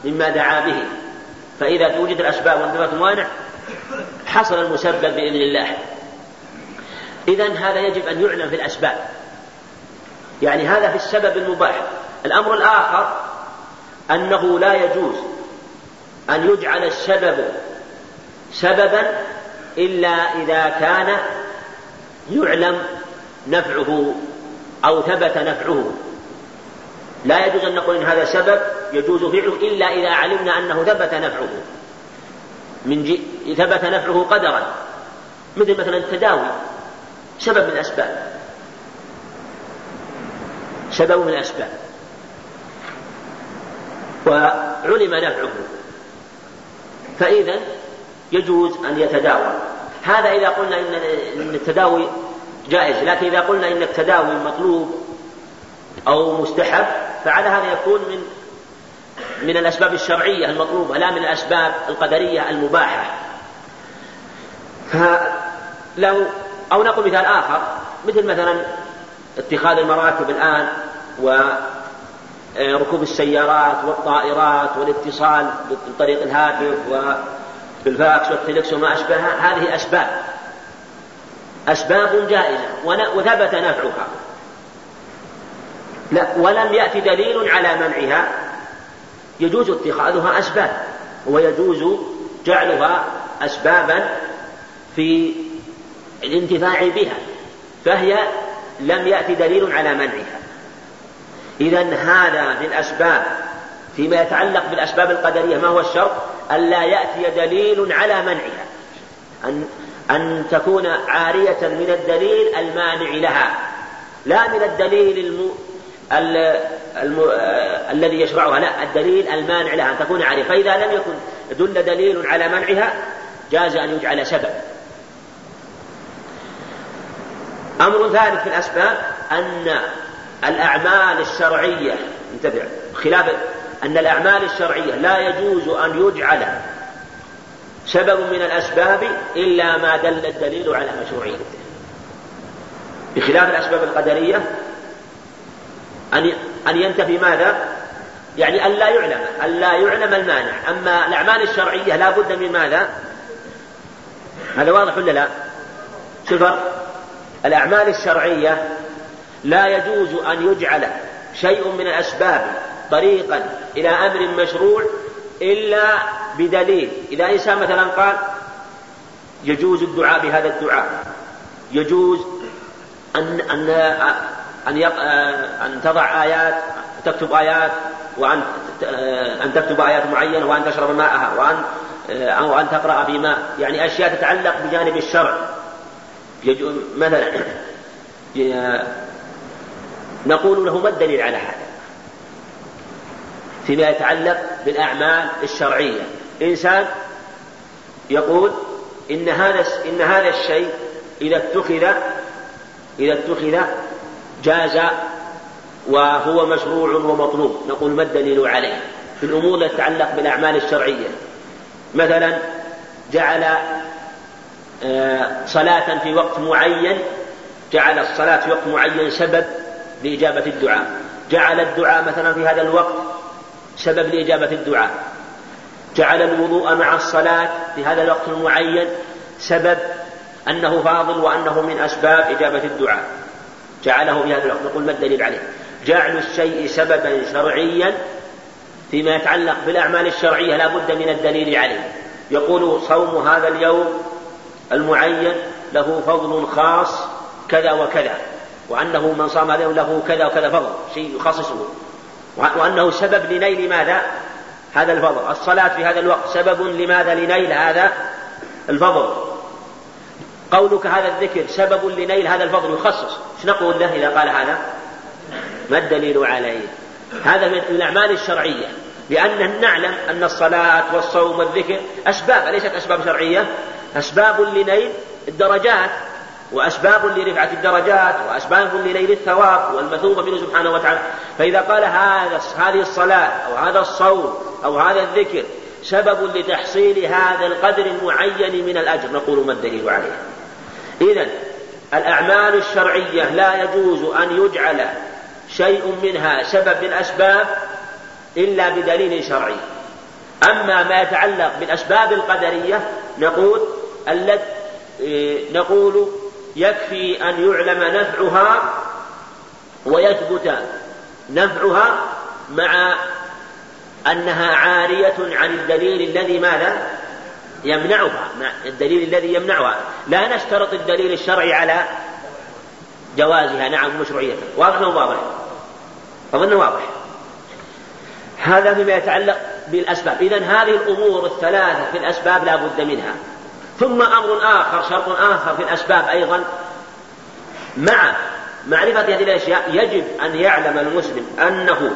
مما دعا به. فإذا توجد الأسباب وانتفت الموانع حصل المسبب بإذن الله. إذا هذا يجب أن يعلم في الأسباب. يعني هذا في السبب المباح. الأمر الآخر أنه لا يجوز أن يجعل السبب سببا إلا إذا كان يعلم نفعه أو ثبت نفعه. لا يجوز أن نقول إن هذا سبب يجوز فعله إلا إذا علمنا أنه ثبت نفعه. من جي... ثبت نفعه قدرا. مثل مثلا التداوي سبب من الأسباب. سبب من الأسباب. وعلم نفعه. فإذا يجوز أن يتداوى. هذا إذا قلنا إن التداوي جائز لكن إذا قلنا إن التداوي مطلوب أو مستحب فعلى هذا يكون من من الأسباب الشرعية المطلوبة لا من الأسباب القدرية المباحة. فلو أو نقول مثال آخر مثل مثلا اتخاذ المراكب الآن وركوب السيارات والطائرات والاتصال بطريق الهاتف وبالفاكس والتلكس وما أشبهها هذه أسباب. أسباب جائزة وثبت نفعها. لا ولم يأتي دليل على منعها. يجوز اتخاذها أسباب ويجوز جعلها أسبابا في الانتفاع بها فهي لم يأتي دليل على منعها. إذا هذا من الأسباب فيما يتعلق بالأسباب القدرية ما هو الشرط؟ ألا يأتي دليل على منعها. أن أن تكون عارية من الدليل المانع لها. لا من الدليل الم... ال... الم... الذي يشرعها لا الدليل المانع لها أن تكون عارية. فإذا لم يكن دل دليل على منعها جاز أن يجعل سبب. أمر ثالث في الأسباب أن الأعمال الشرعية انتبه خلاف أن الأعمال الشرعية لا يجوز أن يجعل سبب من الأسباب إلا ما دل الدليل على مشروعيته بخلاف الأسباب القدرية أن أن ينتفي ماذا؟ يعني أن لا يعلم أن لا يعلم المانع أما الأعمال الشرعية لا بد من ماذا؟ هذا واضح ولا لا؟ شوف الأعمال الشرعية لا يجوز أن يجعل شيء من الأسباب طريقا إلى أمر مشروع إلا بدليل. إذا إنسان مثلا قال يجوز الدعاء بهذا الدعاء يجوز أن أن أن أن تضع آيات تكتب آيات وأن أن تكتب آيات معينة وأن تشرب ماءها وأن أو أن تقرأ في ماء. يعني أشياء تتعلق بجانب الشرع. مثلا نقول له ما الدليل على هذا؟ فيما يتعلق بالأعمال الشرعية. إنسان يقول إن هذا إن هذا الشيء إذا اتخذ إذا اتخذ جاز وهو مشروع ومطلوب. نقول ما الدليل عليه؟ في الأمور التي تتعلق بالأعمال الشرعية. مثلا جعل آه، صلاة في وقت معين جعل الصلاة في وقت معين سبب لإجابة الدعاء. جعل الدعاء مثلا في هذا الوقت سبب لإجابة الدعاء. جعل الوضوء مع الصلاة في هذا الوقت المعين سبب أنه فاضل وأنه من أسباب إجابة الدعاء. جعله في هذا الوقت. نقول ما الدليل عليه؟ جعل الشيء سببا شرعيا فيما يتعلق بالأعمال الشرعية لا بد من الدليل عليه. يقول صوم هذا اليوم المعين له فضل خاص كذا وكذا. وأنه من صام هذا له كذا وكذا فضل شيء يخصصه. وأنه سبب لنيل ماذا؟ هذا الفضل. الصلاة في هذا الوقت سبب لماذا؟ لنيل هذا الفضل. قولك هذا الذكر سبب لنيل هذا الفضل يخصص. إيش نقول له إذا قال هذا؟ ما الدليل عليه؟ هذا من الأعمال الشرعية. لأن نعلم أن الصلاة والصوم والذكر أسباب أليست أسباب شرعية؟ أسباب لنيل الدرجات. وأسباب لرفعة الدرجات وأسباب لنيل الثواب والمثوبة منه سبحانه وتعالى. فإذا قال هذا هذه الصلاة أو هذا الصوم أو هذا الذكر سبب لتحصيل هذا القدر المعين من الأجر. نقول ما الدليل عليه؟ إذا الأعمال الشرعية لا يجوز أن يجعل شيء منها سبب من الأسباب إلا بدليل شرعي. أما ما يتعلق بالأسباب القدرية نقول التي إيه، نقول يكفي أن يعلم نفعها ويثبت نفعها مع أنها عارية عن الدليل الذي ماذا؟ يمنعها الدليل الذي يمنعها لا نشترط الدليل الشرعي على جوازها نعم مشروعيتها واضح واضح؟ أظن واضح هذا فيما يتعلق بالأسباب إذا هذه الأمور الثلاثة في الأسباب لا بد منها ثم أمر آخر شرط آخر في الأسباب أيضا. مع معرفة هذه الأشياء يجب أن يعلم المسلم أنه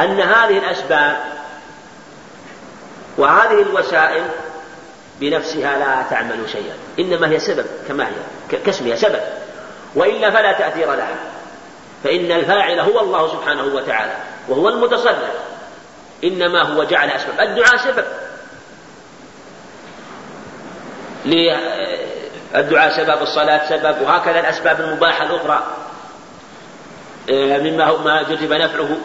أن هذه الأسباب وهذه الوسائل بنفسها لا تعمل شيئا إنما هي سبب كما هي كاسمها سبب. وإلا فلا تأثير لها. فإن الفاعل هو الله سبحانه وتعالى وهو المتصرف إنما هو جعل أسباب. الدعاء سبب. الدعاء سبب الصلاة سبب وهكذا الأسباب المباحة الأخرى آه، مما هو ما جذب نفعه.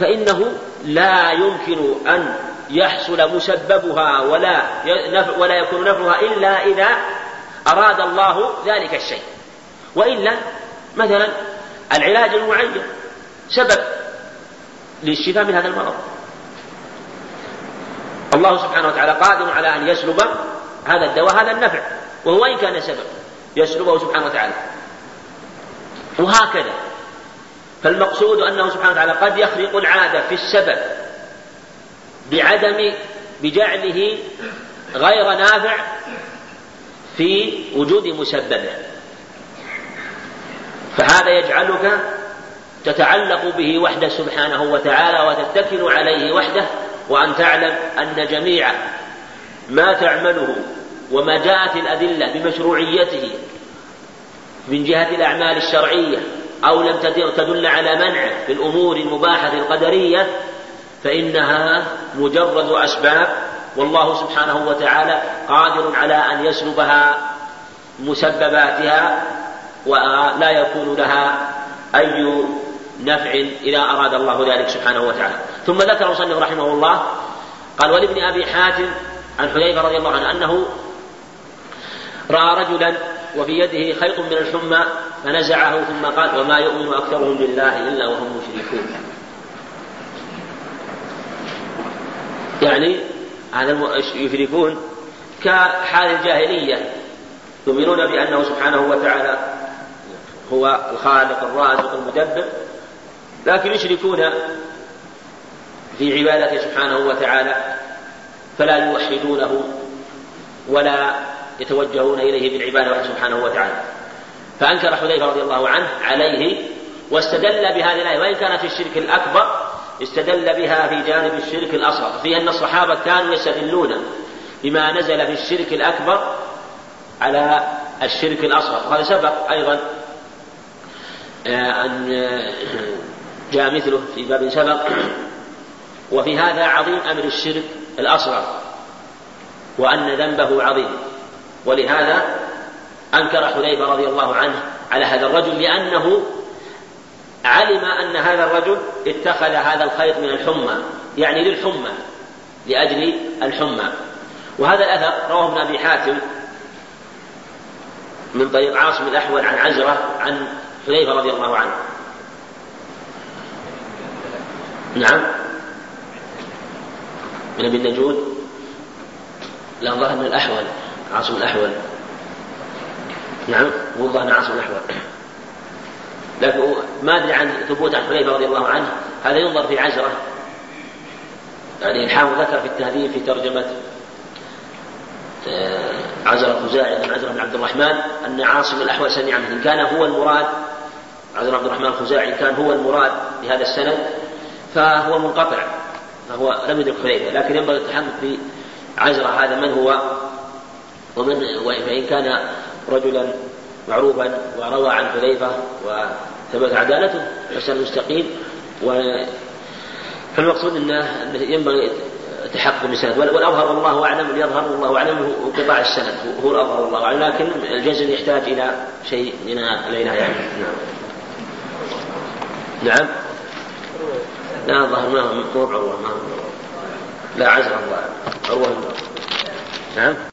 فإنه لا يمكن أن يحصل مسببها ولا نفع ولا يكون نفعها إلا إذا أراد الله ذلك الشيء. وإلا مثلا العلاج المعين سبب للشفاء من هذا المرض. الله سبحانه وتعالى قادر على أن يسلب هذا الدواء هذا النفع. وهو وإن كان سبب. يسلبه سبحانه وتعالى. وهكذا. فالمقصود أنه سبحانه وتعالى قد يخرق العادة في السبب بعدم بجعله غير نافع في وجود مسببه. فهذا يجعلك تتعلق به وحده سبحانه وتعالى وتتكل عليه وحده وأن تعلم أن جميع ما تعمله وما جاءت الأدلة بمشروعيته من جهة الأعمال الشرعية أو لم تدل على منعه في الأمور المباحة القدرية فإنها مجرد أسباب والله سبحانه وتعالى قادر على أن يسلبها مسبباتها ولا يكون لها أي نفع إذا أراد الله ذلك سبحانه وتعالى. ثم ذكر المصنف رحمه الله قال ولابن أبي حاتم عن حذيفة رضي الله عنه أنه رأى رجلا وفي يده خيط من الحمى فنزعه ثم قال وما يؤمن أكثرهم بالله إلا وهم مشركون. يعني هذا يشركون؟ كحال الجاهلية يؤمنون بأنه سبحانه وتعالى هو الخالق الرازق المدبر لكن يشركون في عبادته سبحانه وتعالى فلا يوحدونه ولا يتوجهون إليه بالعبادة سبحانه وتعالى. فأنكر حذيفة رضي الله عنه عليه واستدل بهذه الآية وإن كانت الشرك الأكبر استدل بها في جانب الشرك الأصغر في أن الصحابة كانوا يستدلون بما نزل في الشرك الأكبر على الشرك الأصغر. وهذا سبق أيضا آه، أن آه، جاء مثله في باب سبق وفي هذا عظيم أمر الشرك الأصغر وأن ذنبه عظيم. ولهذا أنكر حذيفة رضي الله عنه على هذا الرجل لأنه علم أن هذا الرجل اتخذ هذا الخيط من الحمى يعني للحمى لأجل الحمى. وهذا الأثر رواه ابن أبي حاتم من طريق عاصم الأحول عن عزرة عن حذيفة رضي الله عنه. نعم. من أبي النجود؟ لا ظهر من الأحول. عاصم الأحول. نعم هو ظهر عاصم الأحول. لكن ما أدري عن ثبوت عن حذيفة رضي الله عنه هذا ينظر في عزرة. يعني الحافظ ذكر في التهذيب في ترجمة آه، عزرة الخزاعي بن عزرة بن عبد الرحمن أن عاصم الأحول سمع منه إن كان هو المراد عزرة عبد الرحمن الخزاعي كان هو المراد بهذا السند فهو منقطع فهو لم يدرك حذيفة لكن ينبغي التحقق بعزرة هذا من هو؟ ومن وإن كان رجلا معروفا وروى عن حذيفة وثبت عدالته فسن مستقيم فالمقصود إنه ينبغي تحقق بسند والأظهر والله أعلم يظهر والله أعلم انقطاع السند. هو الأظهر والله أعلم لكن الجزم يحتاج إلى شيء من الينا يعني نعم. نعم. لا الظهر ما هو عروه ما هو لا عزر الله. عروة. نعم.